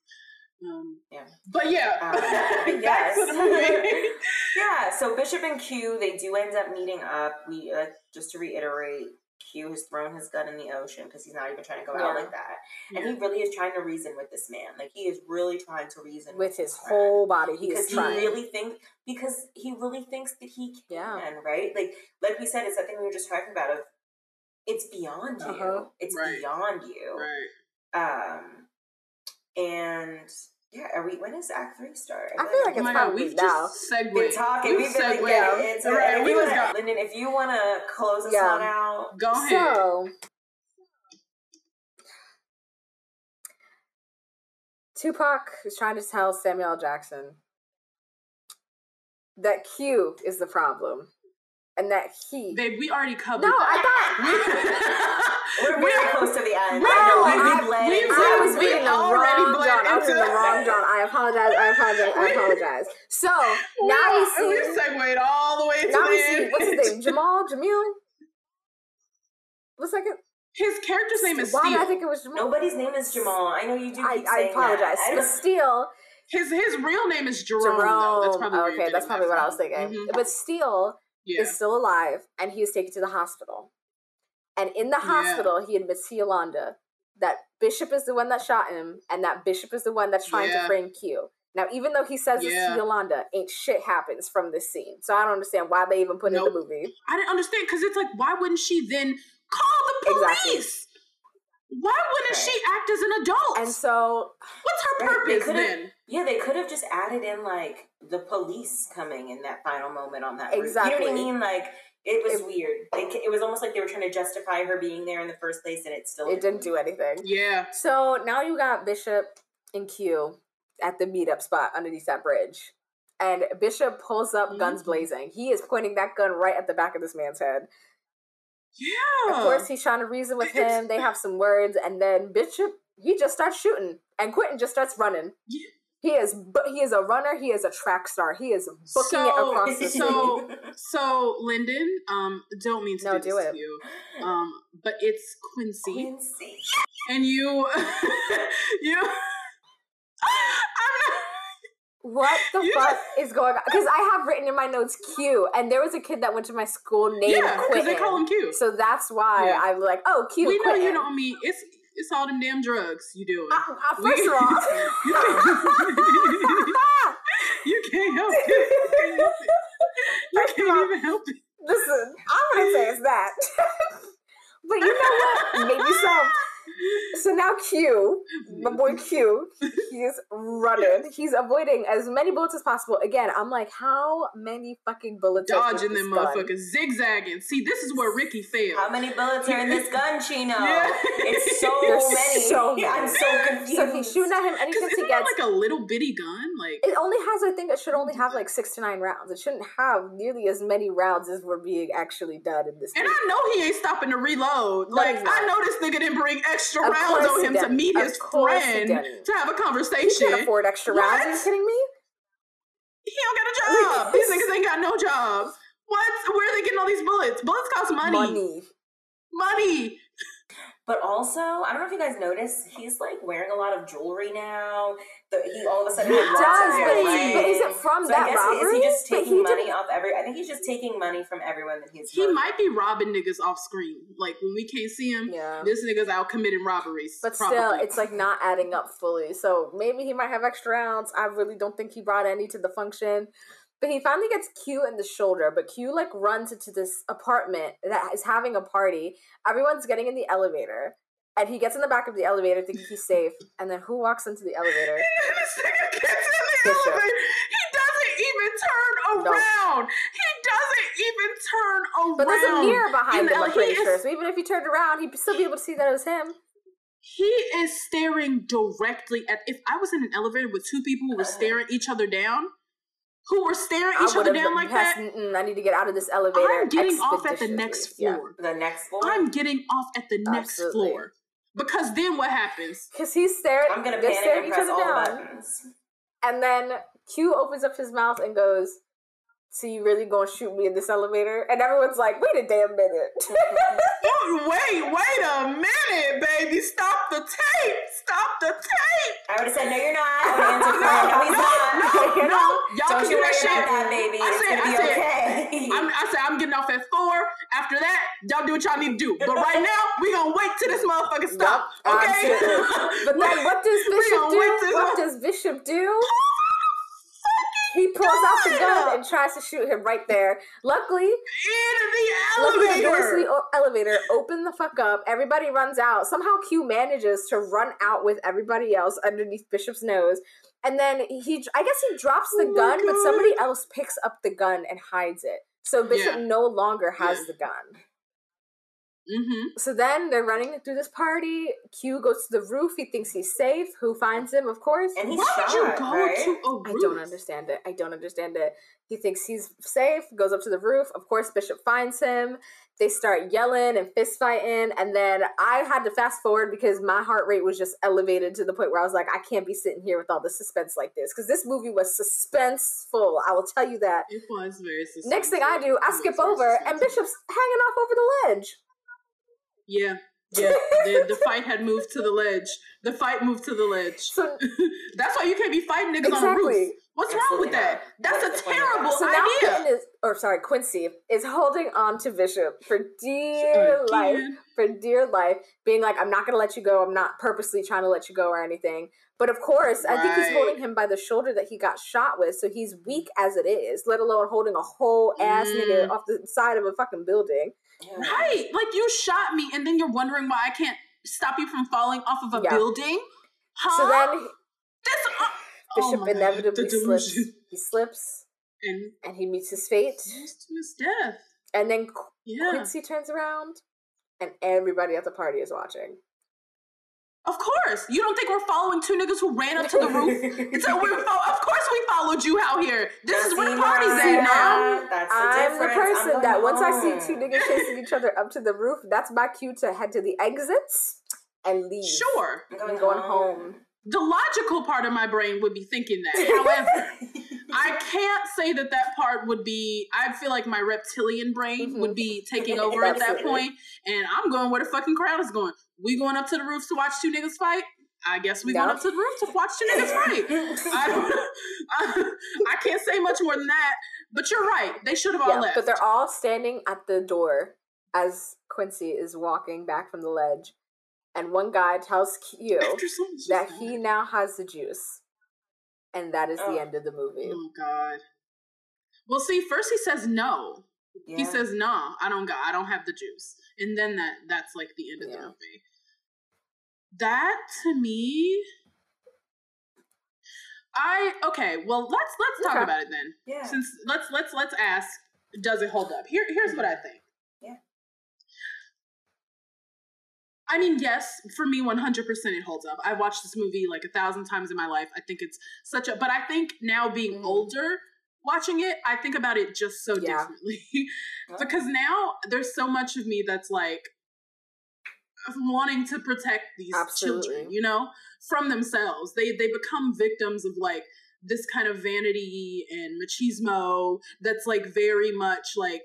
um Yeah. but yeah Um, back to the movie yeah, so Bishop and Q, they do end up meeting up. We uh, just to reiterate, Q has thrown his gun in the ocean because he's not even trying to go out like that, and he really is trying to reason with this man. Like he is really trying to reason With his whole body, he because is he really thinks because he really thinks that he can, Yeah. right? Like like we said, it's that thing we were just talking about of it's beyond you. Uh-huh. It's Right. beyond you. Right. Um, and yeah, are we? When does Act Three start? I feel like it's my god, probably we've now. just segued. been talking. We've We've been like, segued. yeah, it's Right, we you just wanna, got- Lyndon, if you want to close this Yeah. one out, Go ahead. So, Tupac is trying to tell Samuel L. Jackson that Q is the problem, and that he. Babe, we already covered no, that. I thought. we're very close to the end. No, I know, I- we, we bled we- into I it. was we reading the already wrong bled John. I was into reading the wrong John. I apologize. I apologize. I apologize. So now we see. we segued all the way to Now the we see. end. What's his name? Jamal. Jamil. What's second? His character's name is Why did I think it was Jamal? Nobody's name is Jamal. I know you do. I, keep I apologize. That. I But don't- His his real name is Jerome. Jerome. That's probably where you're okay, getting that's that probably what I was thinking. Mhm. But Steele Yeah. is still alive, and he is taken to the hospital. And in the Yeah. hospital, he admits to Yolanda that Bishop is the one that shot him, and that Bishop is the one that's trying Yeah. to frame Q. Now, even though he says this Yeah. to Yolanda, ain't shit happens from this scene. So I don't understand why they even put it in the movie. I didn't understand because it's like, why wouldn't she then call the Exactly. police? Why wouldn't Right. she act as an adult? And so What's her Right, purpose could've- then? Yeah, they could have just added in like the police coming in that final moment on that. roof. You know what I mean? Like it was It- weird. Like it was almost like they were trying to justify her being there in the first place, and it still it didn't do anything. Yeah. So now you got Bishop and Q at the meetup spot underneath that bridge. And Bishop pulls up guns Mhm. blazing. He is pointing that gun right at the back of this man's head. Yeah. Of course, he's trying to reason with him. They have some words, and then Bishop he just starts shooting, and Quentin just starts running. Yeah. He is, but he is a runner. He is a track star. He is booking it across the so- street. So, Lyndon, um, don't mean to No, do, do this it. to you, um, but it's Quincy, Quincy. and you, you. I'm not. What the You fuck is going on? Because I have written in my notes Q, and there was a kid that went to my school named Yeah, because Quentin. they call him Q. So that's why Yeah. I'm like, oh, Q. we know you don't mean it's it's all them damn drugs you doing. Uh, We- first of all, you can't, you can't help it. You can't even help it. listen, I'm gonna say it's that. but you know what? Maybe some. So now Q, my boy Q, he's running. He's avoiding as many bullets as possible. Again, I'm like, how many fucking bullets? are in Dodging this them gun? motherfuckers, zigzagging. See, this is where Ricky failed. How many bullets are in this gun, Chino? Yeah. It's so There's many. so many. I'm so confused. So he's shooting at him, and he Because thinks he isn't that gets. like a little bitty gun? Like it only has, I think, it should only have like six to nine rounds. It shouldn't have nearly as many rounds as were being actually done in this. And movie. I know he ain't stopping to reload. Like he's. I know this nigga didn't bring extra Of rounds on him to meet Of his friend to have a He conversation. can't afford extra rounds. Are you kidding me? He don't got a job. These niggas ain't got no job. What? Where are they getting all these bullets? Bullets cost money. Money. Money. But also, I don't know if you guys noticed, he's like wearing a lot of jewelry now. The, he all of a sudden He does, but, Really? is, but is it from So that I guess robbery? is he just taking he money didn't- off every? I think he's just taking money from everyone that he's. He murdered. might be robbing niggas off screen. Like when we can't see him, Yeah. this nigga's out committing robberies. But probably. still, it's like not adding up fully. So maybe he might have extra rounds. I really don't think he brought any to the function. But he finally gets Q in the shoulder. But Q like runs into this apartment that is having a party. Everyone's getting in the elevator. And he gets in the back of the elevator thinking he's safe. And then who walks into the elevator? this nigga gets in the Bishop. elevator. He doesn't even turn No. around. He doesn't even turn around. But there's a mirror behind him, uh, I'm pretty is- sure. So even if he turned around, he'd still be able to see that it was him. He is staring directly at. If I was in an elevator with two people who were staring each other down, who were staring I each other down like past, that, "Mm-mm, I need to get out of this elevator. I'm getting off at the expeditiously." next Yeah. floor. the next floor. I'm getting off at the next Absolutely. floor because then what happens? Because he's staring. I'm gonna they're panic staring and press other all the buttons. And then Q opens up his mouth and goes, So you really gonna shoot me in this elevator? And everyone's like, Wait a damn minute. Wait, wait a minute, baby! Stop the tape! Stop the tape! I would have said, "No, you're not." I would have answered, "No, no, he's not." No, know? Y'all Don't can you do that shit. that, baby. I it's said- I said- okay. I'm, I said I'm getting off at four. After that, y'all do what y'all need to do. But right now, we gonna wait till this motherfucker stop. Yup, Okay? But then what does Bishop do? What does Bishop do? he pulls out the gun and tries to shoot him right there. Luckily, In the elevator, luckily the doors to elevator. the elevator open the fuck up. Everybody runs out. Somehow Q manages to run out with everybody else underneath Bishop's nose. And then he, I guess he drops the Oh gun, but somebody else picks up the gun and hides it. So Bishop Yeah. no longer has Yeah. the gun. Mm-hmm. So then they're running through this party. Q goes to the roof. He thinks he's safe. Who finds him? Of course. And he's Why would you go right? to a roof? I don't understand it. I don't understand it. He thinks he's safe, goes up to the roof. Of course, Bishop finds him. They start yelling and fist fighting. And then I had to fast forward because my heart rate was just elevated to the point where I was like, I can't be sitting here with all the suspense like this. Because this movie was suspenseful. I will tell you that. It was very suspenseful. Next thing I do, I It skip over and. Bishop's hanging off over the ledge. Yeah, yeah. the, the fight had moved to the ledge. The fight moved to the ledge. So That's why you can't be fighting niggas on a roof. Exactly. What's wrong Absolutely with that? not. That's What's a the point of that? terrible So now idea. Quentin is, or sorry, Quincy is holding on to Bishop for dear life, Again. for dear life, being like, I'm not going to let you go. I'm not purposely trying to let you go or anything. But of course, I think he's holding him by the shoulder that he got shot with, so he's weak as it is, let alone holding a whole ass nigga Mm. off the side of a fucking building. Yeah. Right. Like you shot me and then you're wondering why I can't stop you from falling off of a Yeah. building? Huh? So then This, uh, Bishop oh my God, inevitably slips. He slips And and he meets his fate. his death. And then Qu- Yeah. Quincy turns around and everybody at the party is watching. Of course. You don't think we're following two niggas who ran up to the roof? It's a, we're, fo- of course we followed you out here. This is where the See, party's at now. now, That's the I'm the difference. I'm person going that once I see two niggas chasing each other up to the roof, that's my cue to head to the exits and leave. Sure. I'm I'm going home. The logical part of my brain would be thinking that. However, I can't say that that part would be. I feel like my reptilian brain Mhm. would be taking over at that point, and I'm going where the fucking crowd is going. We going up to the roofs to watch two niggas fight. I guess we going up to the roof to watch two niggas fight. I don't. I, I can't say much more than that. But you're right. They should have all Yeah, left. but they're all standing at the door as Quincy is walking back from the ledge, and one guy tells Q After so much that he now has the juice, and that is Oh. the end of the movie. Oh God. Well, see, first he says no. He says no. I don't got. I don't have the juice, and then that that's like the end of Yeah. the movie. That to me. I okay. Well, let's let's talk Okay. about it then. Yeah. Since let's let's let's ask, does it hold up? Here here's what I think. Yeah. I mean, yes, for me, 100% it holds up. I've watched this movie like a thousand times in my life. I think it's such a, but I think now being Mhm. older, watching it, I think about it just so Yeah. differently. because now there's so much of me that's like wanting to protect these Absolutely. children, you know, from themselves. They they become victims of like this kind of vanity and machismo that's like very much like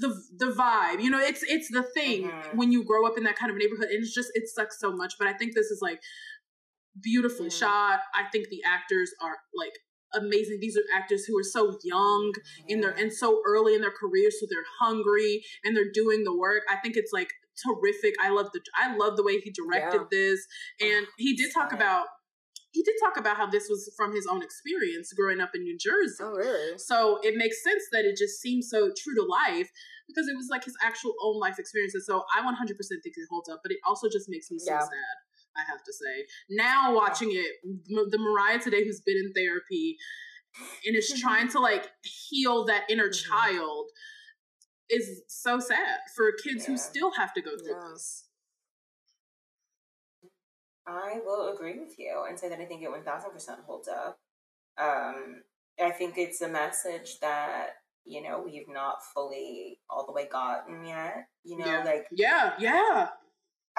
the the vibe. You know, it's it's the thing Mhm. when you grow up in that kind of neighborhood and it's just it sucks so much, but I think this is like beautifully Mhm. shot. I think the actors are like amazing. These are actors who are so young in their and so early in their career, so they're hungry and they're doing the work. I think it's like terrific. I love the I love the way he directed Yeah. this, and oh, he did talk about he did talk about how this was from his own experience growing up in New Jersey. Oh, really? So it makes sense that it just seems so true to life because it was like his actual own life experiences. So I 100% think it holds up, but it also just makes me so Yeah. sad. I have to say. Now watching it, the Mariah today who's been in therapy and is trying to like heal that inner Mhm. child is so sad for kids who still have to go through Yeah. this. I will agree with you and say that I think it one thousand percent holds up. Um, I think it's a message that you know we've not fully all the way gotten yet. You know, yeah. like yeah, yeah.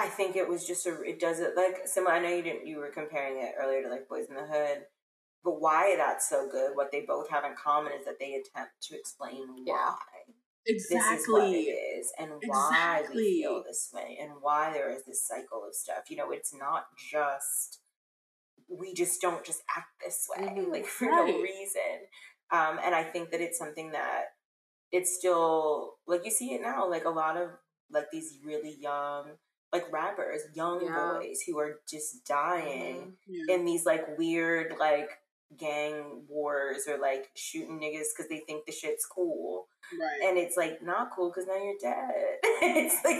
I think it was just a. It does it like similar. I know you didn't. You were comparing it earlier to like Boyz n the Hood, but why that's so good? What they both have in common is that they attempt to explain Yeah. why this is what it Exactly. and why Exactly. we feel this way and why there is this cycle of stuff. You know, it's not just we just don't just act this way Mhm. like for Right. no reason. Um, and I think that it's something that it's still like you see it now. Like a lot of like these really young like rappers, young Yeah. boys who are just dying Mhm. Yeah. in these like weird like gang wars or like shooting niggas because they think the shit's cool. Right. And it's like not cool because now you're dead. it's like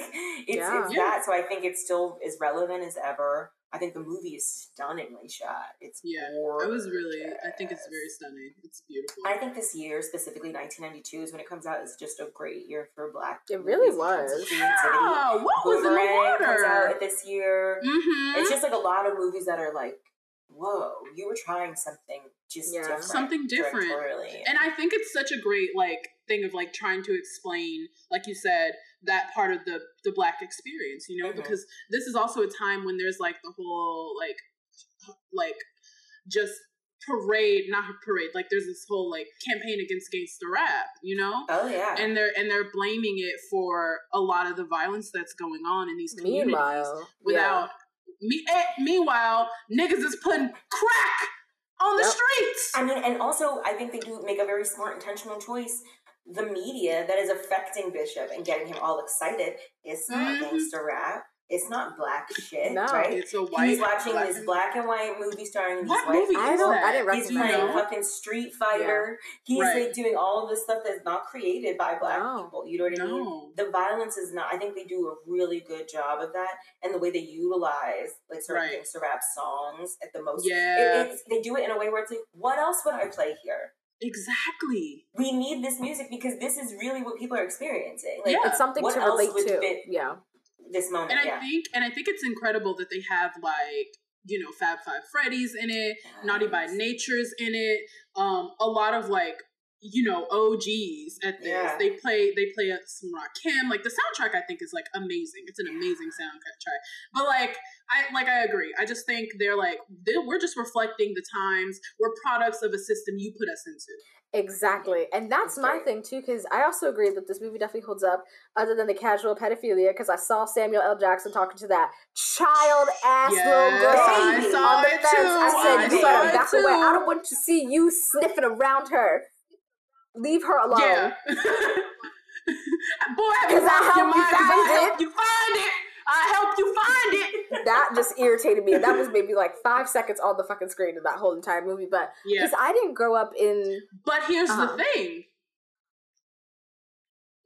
it's, Yeah. it's Yeah. that. So I think it's still as relevant as ever. I think the movie is stunningly shot. It's yeah. gorgeous. I was really. I think it's very stunning. It's beautiful. I think this year, specifically 1992, is when it comes out. Is just a great year for Black. It really was. creativity. yeah. What was in the Boomerang comes out this year. Mm-hmm. It's just like a lot of movies that are like, whoa, you were trying something just Yeah. different, Something different. directorially. and I think it's such a great like thing of like trying to explain, like you said, that part of the the black experience, you know, Mhm. because this is also a time when there's like the whole like like just parade, not parade, like there's this whole like campaign against gangster rap, you know? oh yeah, And they're and they're blaming it for a lot of the violence that's going on in these communities Meanwhile, without me eh, meanwhile niggas is putting crack on the Yep. streets. I mean, and also I think they do make a very smart, intentional choice. The media that is affecting Bishop and getting him all excited, it's not Mhm. gangster rap. It's not black shit, No. right? It's a white He's watching black- this black and white movie starring these What white movie I don't- that? I didn't He's playing know? fucking Street Fighter. He's Right. like doing all of this stuff that's not created by black No. people. You know what I mean? No. The violence is not. I think they do a really good job of that, and the way they utilize like certain Right. gangster rap songs at the most. Yeah. it, it's, they do it in a way where it's like, what else would I play here? Exactly. We need this music because this is really what people are experiencing. Like Yeah. it's something what to else relate would to. fit? Yeah, this moment. And I yeah. think and I think it's incredible that they have like, you know, Fab Five Freddy's in it, Naughty by Nature's in it, um, a lot of like you know OGs at this. Yeah. They play they play some Rakim. Like the soundtrack, I think is like amazing. It's an amazing soundtrack. But like I like I agree. I just think they're like they, we're just reflecting the times. We're products of a system you put us into. exactly. And that's my thing too, because I also agree that this movie definitely holds up, other than the casual pedophilia. Because I saw Samuel L. Jackson talking to that child ass little Yes, girl I on the fence. too. I said, I "You saw better it back away. I don't want to see you sniffing around her. Leave her alone." Yeah. Boy, have you lost your mind I find it. helped you find it. I helped you find it. that just irritated me. That was maybe like five seconds on the fucking screen in that whole entire movie. But Yeah. because I didn't grow up in, But here's Uh-huh. the thing.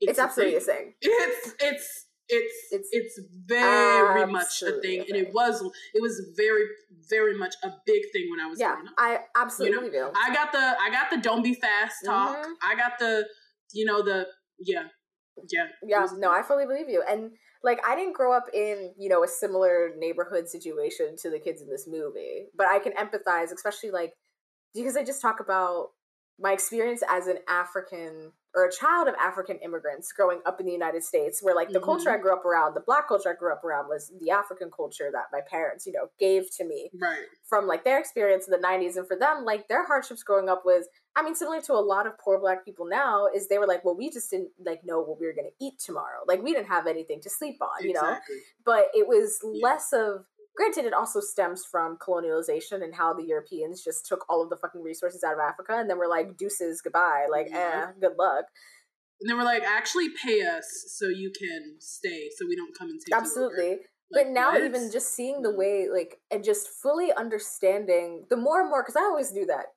it's, a absolutely a thing. thing. It's it's it's It's it's very much a thing, and it was it was very very much a big thing when I was Yeah, growing up. I absolutely do. I got the I got the don't be fast talk. Mhm. I got the you know the yeah yeah Yeah, no, I fully believe you. And like, I didn't grow up in you know a similar neighborhood situation to the kids in this movie, but I can empathize, especially like because they just talk about my experience as an African or a child of African immigrants growing up in the United States, where like the Mhm. culture I grew up around, the black culture I grew up around was the African culture that my parents, you know, gave to me right. from like their experience in the 90s and for them like their hardships growing up was i mean similar to a lot of poor black people now is they were like well we just didn't like know what we were going to eat tomorrow. Like we didn't have anything to sleep on you know? But it was Yeah. less of granted it also stems from colonialization and how the europeans just took all of the fucking resources out of africa and then we're like deuces goodbye like Yeah. eh good luck and they were like actually pay us so you can stay so we don't come and take you over." absolutely Like, but now what? even just seeing the way like and just fully understanding the more and more because i always knew that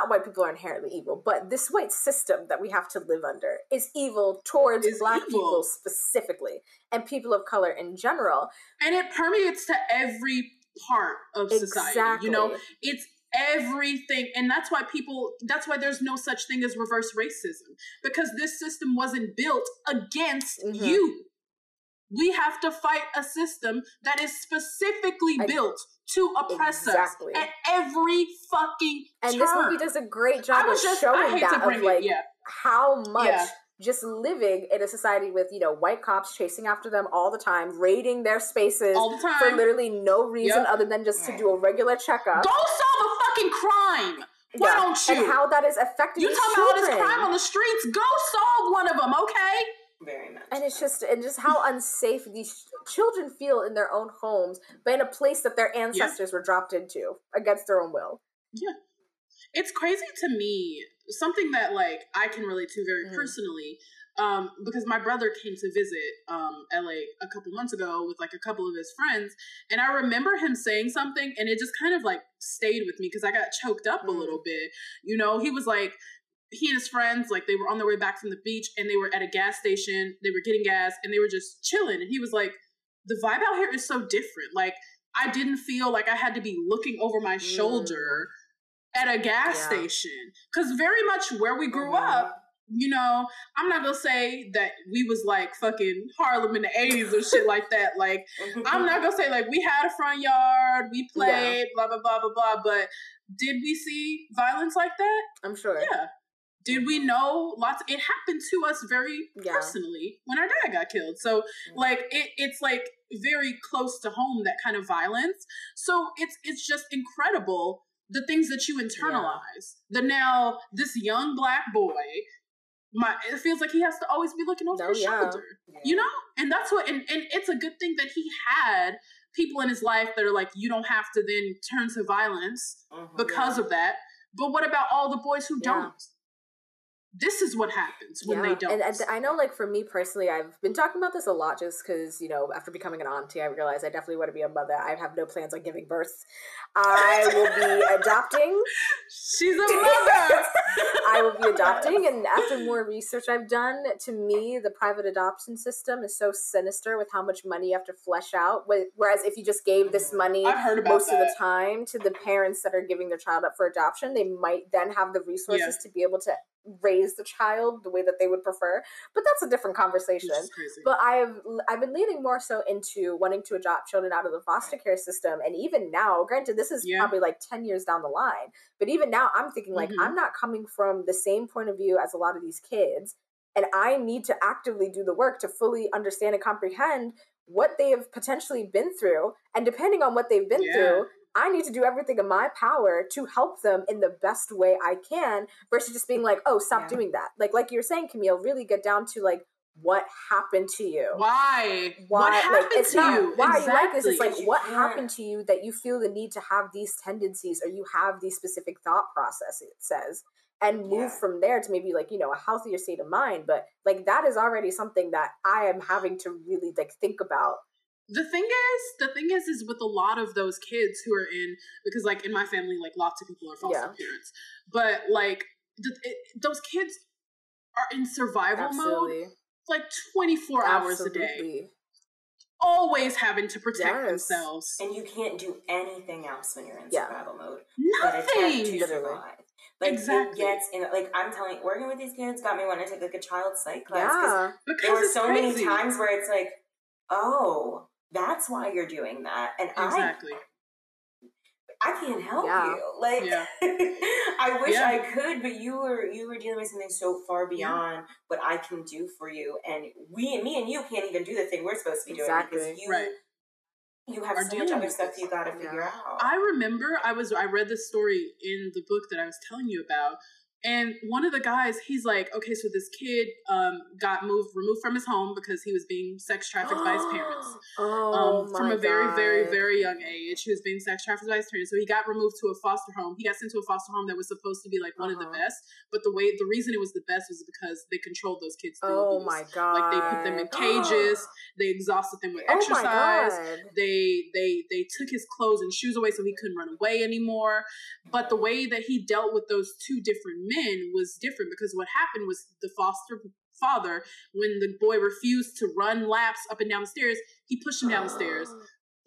not white people are inherently evil but this white system that we have to live under is evil towards Is black evil. people specifically and people of color in general and it permeates to every part of society you know it's everything and that's why people that's why there's no such thing as reverse racism because this system wasn't built against Mhm. you we have to fight a system that is specifically I- built to oppress Exactly. us at every fucking and turn. this movie does a great job of just showing that of like it yeah how much Yeah. just living in a society with you know white cops chasing after them all the time raiding their spaces all the time for literally no reason Yep. other than just to do a regular checkup go solve a fucking crime why Yeah, don't you and how that is affecting you talking about all this crime on the streets go solve one of them okay Very much. and it's just and just how unsafe these children feel in their own homes but in a place that their ancestors were dropped into against their own will yeah it's crazy to me something that like i can relate to very Mm. personally um, because my brother came to visit um, la a couple months ago with like a couple of his friends and i remember him saying something and it just kind of like stayed with me because i got choked up a Mm. little bit you know he was like he and his friends like they were on their way back from the beach and they were at a gas station they were getting gas and they were just chilling and he was like the vibe out here is so different like i didn't feel like i had to be looking over my shoulder at a gas Yeah. station because very much where we grew Mhm. up you know i'm not gonna say that we was like fucking harlem in the 80s or shit like that like i'm not gonna say like we had a front yard we played blah blah blah blah blah but did we see violence like that I'm sure. yeah did we know lots it happened to us very Yeah. personally when our dad got killed. So like it, it's like very close to home that kind of violence. So it's it's just incredible the things that you internalize. The now this young black boy my it feels like he has to always be looking over No, his yeah. shoulder you know? And that's what and, and it's a good thing that he had people in his life that are like you don't have to then turn to violence Mhm. because of that. But what about all the boys who Yeah. don't this is what happens when they don't And, and I know, like, for me personally, I've been talking about this a lot just because, you know, after becoming an auntie, I realized I definitely want to be a mother. I have no plans on giving birth. I will be adopting. she's a mother I will be adopting. And after more research I've done, to me, the private adoption system is so sinister with how much money you have to flesh out. Whereas if you just gave this mm-hmm. money heard about most of the time to the parents that are giving their child up for adoption, they might then have the resources to be able to raise the child the way that they would prefer. But that's a different conversation. Which is crazy. But I've I've been leaning more so into wanting to adopt children out of the foster care system, and even now, granted, this is Yeah. probably like ten years down the line, but even now, I'm thinking like Mhm. I'm not coming from the same point of view as a lot of these kids, and I need to actively do the work to fully understand and comprehend what they have potentially been through, and depending on what they've been Yeah. through. I need to do everything in my power to help them in the best way I can versus just being like, oh, stop Yeah. doing that. Like like you were saying, Camille, really get down to like what happened to you. why Why what like happened it's to not you why exactly. you like this. It's like what can't- happened to you that you feel the need to have these tendencies or you have these specific thought processes it says and move Yeah. from there to maybe like, you know, a healthier state of mind. But like that is already something that I am having to really like think about. The thing is the thing is is with a lot of those kids who are in because like in my family like lots of people are foster Yeah. parents but like the, it, those kids are in survival mode like 24 hours a day always having to protect Yes. themselves And you can't do anything else when you're in Yeah. survival mode. But attempt nothing to Literally. survive. Like Exactly. it gets in like I'm telling working with these kids got me wanting to take like a child psych class. 'cause Yeah. because There were so crazy. many times where it's like, oh, that's why you're doing that. And exactly I I can't help Yeah. you. Like Yeah. I wish Yeah. I could, but you were you were dealing with something so far beyond what I can do for you. And we me and you can't even do the thing we're supposed to be doing Exactly. because you Right. you have Are so much other stuff you gotta figure out. I remember I was I read this story in the book that I was telling you about, and one of the guys he's like, okay, so this kid um, got moved removed from his home because he was being sex trafficked by his parents. Oh, Um, from a very, very, God. very young age, he was being sex trafficked by his parents. So he got removed to a foster home. He got sent to a foster home that was supposed to be like one of the Uh-huh. best, but the way the reason it was the best was because they controlled those kids. Through Oh abuse. my god. Like they put them in cages. They exhausted them with Oh exercise they they they took his clothes and shoes away so he couldn't run away anymore but the way that he dealt with those two different men was different because what happened was the foster father when the boy refused to run laps up and down the stairs he pushed him down the stairs.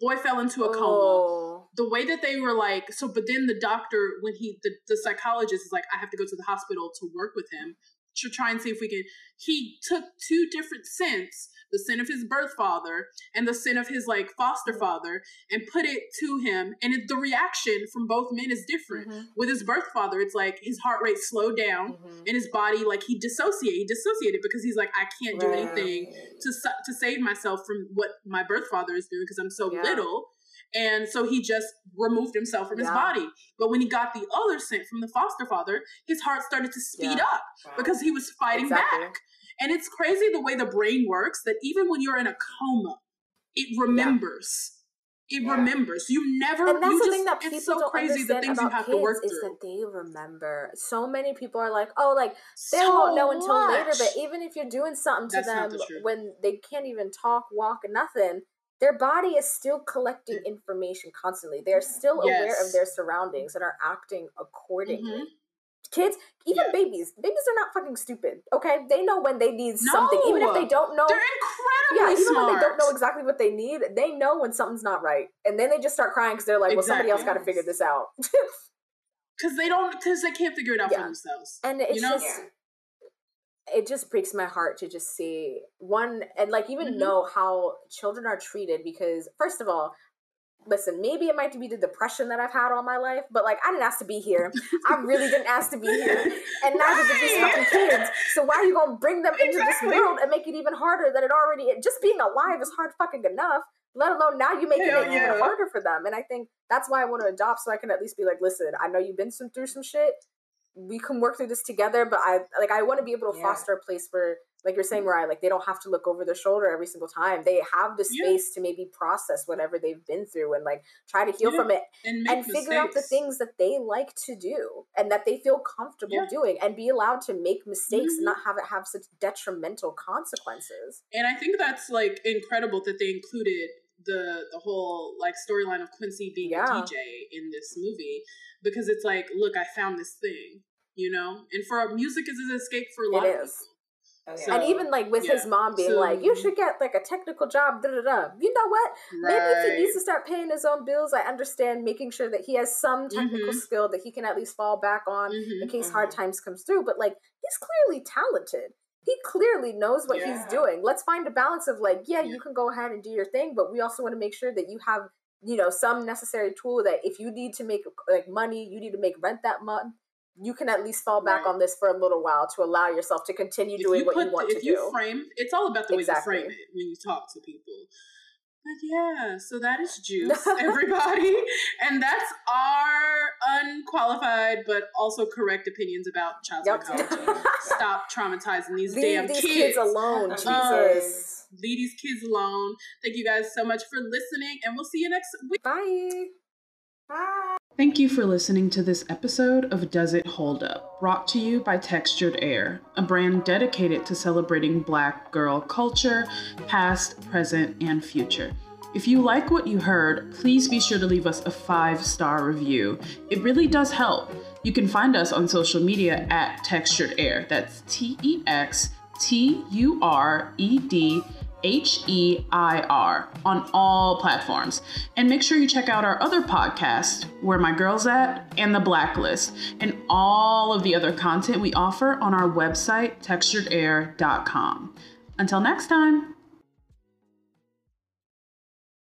Boy fell into a coma. Oh. the way that they were like so but then the doctor when he the, the psychologist is like i have to go to the hospital to work with him to try and see if we can he took two different sins the sin of his birth father and the sin of his like foster father and put it to him and it, the reaction from both men is different Mhm. with his birth father it's like his heart rate slowed down Mhm. and his body like he dissociated he dissociated because he's like i can't do anything to to save myself from what my birth father is doing because I'm so Yeah. little. And so he just removed himself from his body. But when he got the other scent from the foster father, his heart started to speed Yeah. up Wow. because he was fighting Exactly. back. And it's crazy the way the brain works that even when you're in a coma, it remembers. it Yeah. remembers. You never. and that's you the just, thing that people it's so don't crazy the understand things you about have kids to work is through. that they remember. So many people are like, "Oh, like they So won't know until later." But even if you're doing something to That's them the when they can't even talk, walk, nothing, their body is still collecting information constantly. They're still aware of their surroundings and are acting accordingly. Mhm. Kids, even Yeah. babies, babies are not fucking stupid. Okay, they know when they need something, even if they don't know. They're Yeah, even smart. when they don't know exactly what they need, they know when something's not right, and then they just start crying because they're like, "Well, somebody else got to figure this out." because they don't because they can't figure it out Yeah. for themselves. and it's You know? just it just breaks my heart to just see one and like even Mhm. know how children are treated because first of all listen maybe it might be the depression that i've had all my life but like i didn't ask to be here i really didn't ask to be here and neither did these Right. fucking kids so why are you gonna bring them into Exactly. this world and make it even harder than it already is? just being alive is hard fucking enough let alone now you making Hell it yeah. even harder for them and i think that's why i want to adopt so i can at least be like listen i know you've been some, through some shit we can work through this together but i like i want to be able to Yeah. foster a place where like you're saying Mariah, like they don't have to look over their shoulder every single time they have the Yeah. space to maybe process whatever they've been through and like try to heal Yeah. from it and and figure out the things that they like to do and that they feel comfortable Yeah. doing and be allowed to make mistakes and Mhm. not have it have such detrimental consequences and I think that's like incredible that they included the the whole like storyline of Quincy being Yeah. a DJ in this movie because it's like, look, I found this thing, you know, and for music is an escape for a lot It of is. people. Oh, yeah. So- and even like with his mom being So- like you should get like a technical job da da da you know what Maybe if he needs to start paying his own bills, I understand making sure that he has some technical Mhm. skill that he can at least fall back on Mhm, in case mhm. hard times comes through. But like he's clearly talented. He clearly knows what Yeah. he's doing. Let's find a balance of like, yeah, Yeah. you can go ahead and do your thing, but we also want to make sure that you have, you know, some necessary tool that if you need to make like money, you need to make rent that month, you can at least fall back Right. on this for a little while to allow yourself to continue if doing you what put you want the, to if you do. frame it's all about the way Exactly. you frame it when you talk to people but yeah so that is juice everybody and that's our unqualified but also correct opinions about child Yep. psychology stop traumatizing these Leave damn these kids, kids alone, Um, Jesus. leave these kids alone thank you guys so much for listening and we'll see you next week Bye. Bye. Thank you for listening to this episode of Does It Hold Up, brought to you by Textured Heir, a brand dedicated to celebrating Black girl culture, past, present, and future. If you like what you heard, please be sure to leave us a five star review. It really does help. You can find us on social media at Textured Heir. That's T E X T U R E D H E I R on all platforms. And make sure you check out our other podcast, Where My Girl's At, and The Blacklist, and all of the other content we offer on our website, texturedheir.com. Until next time.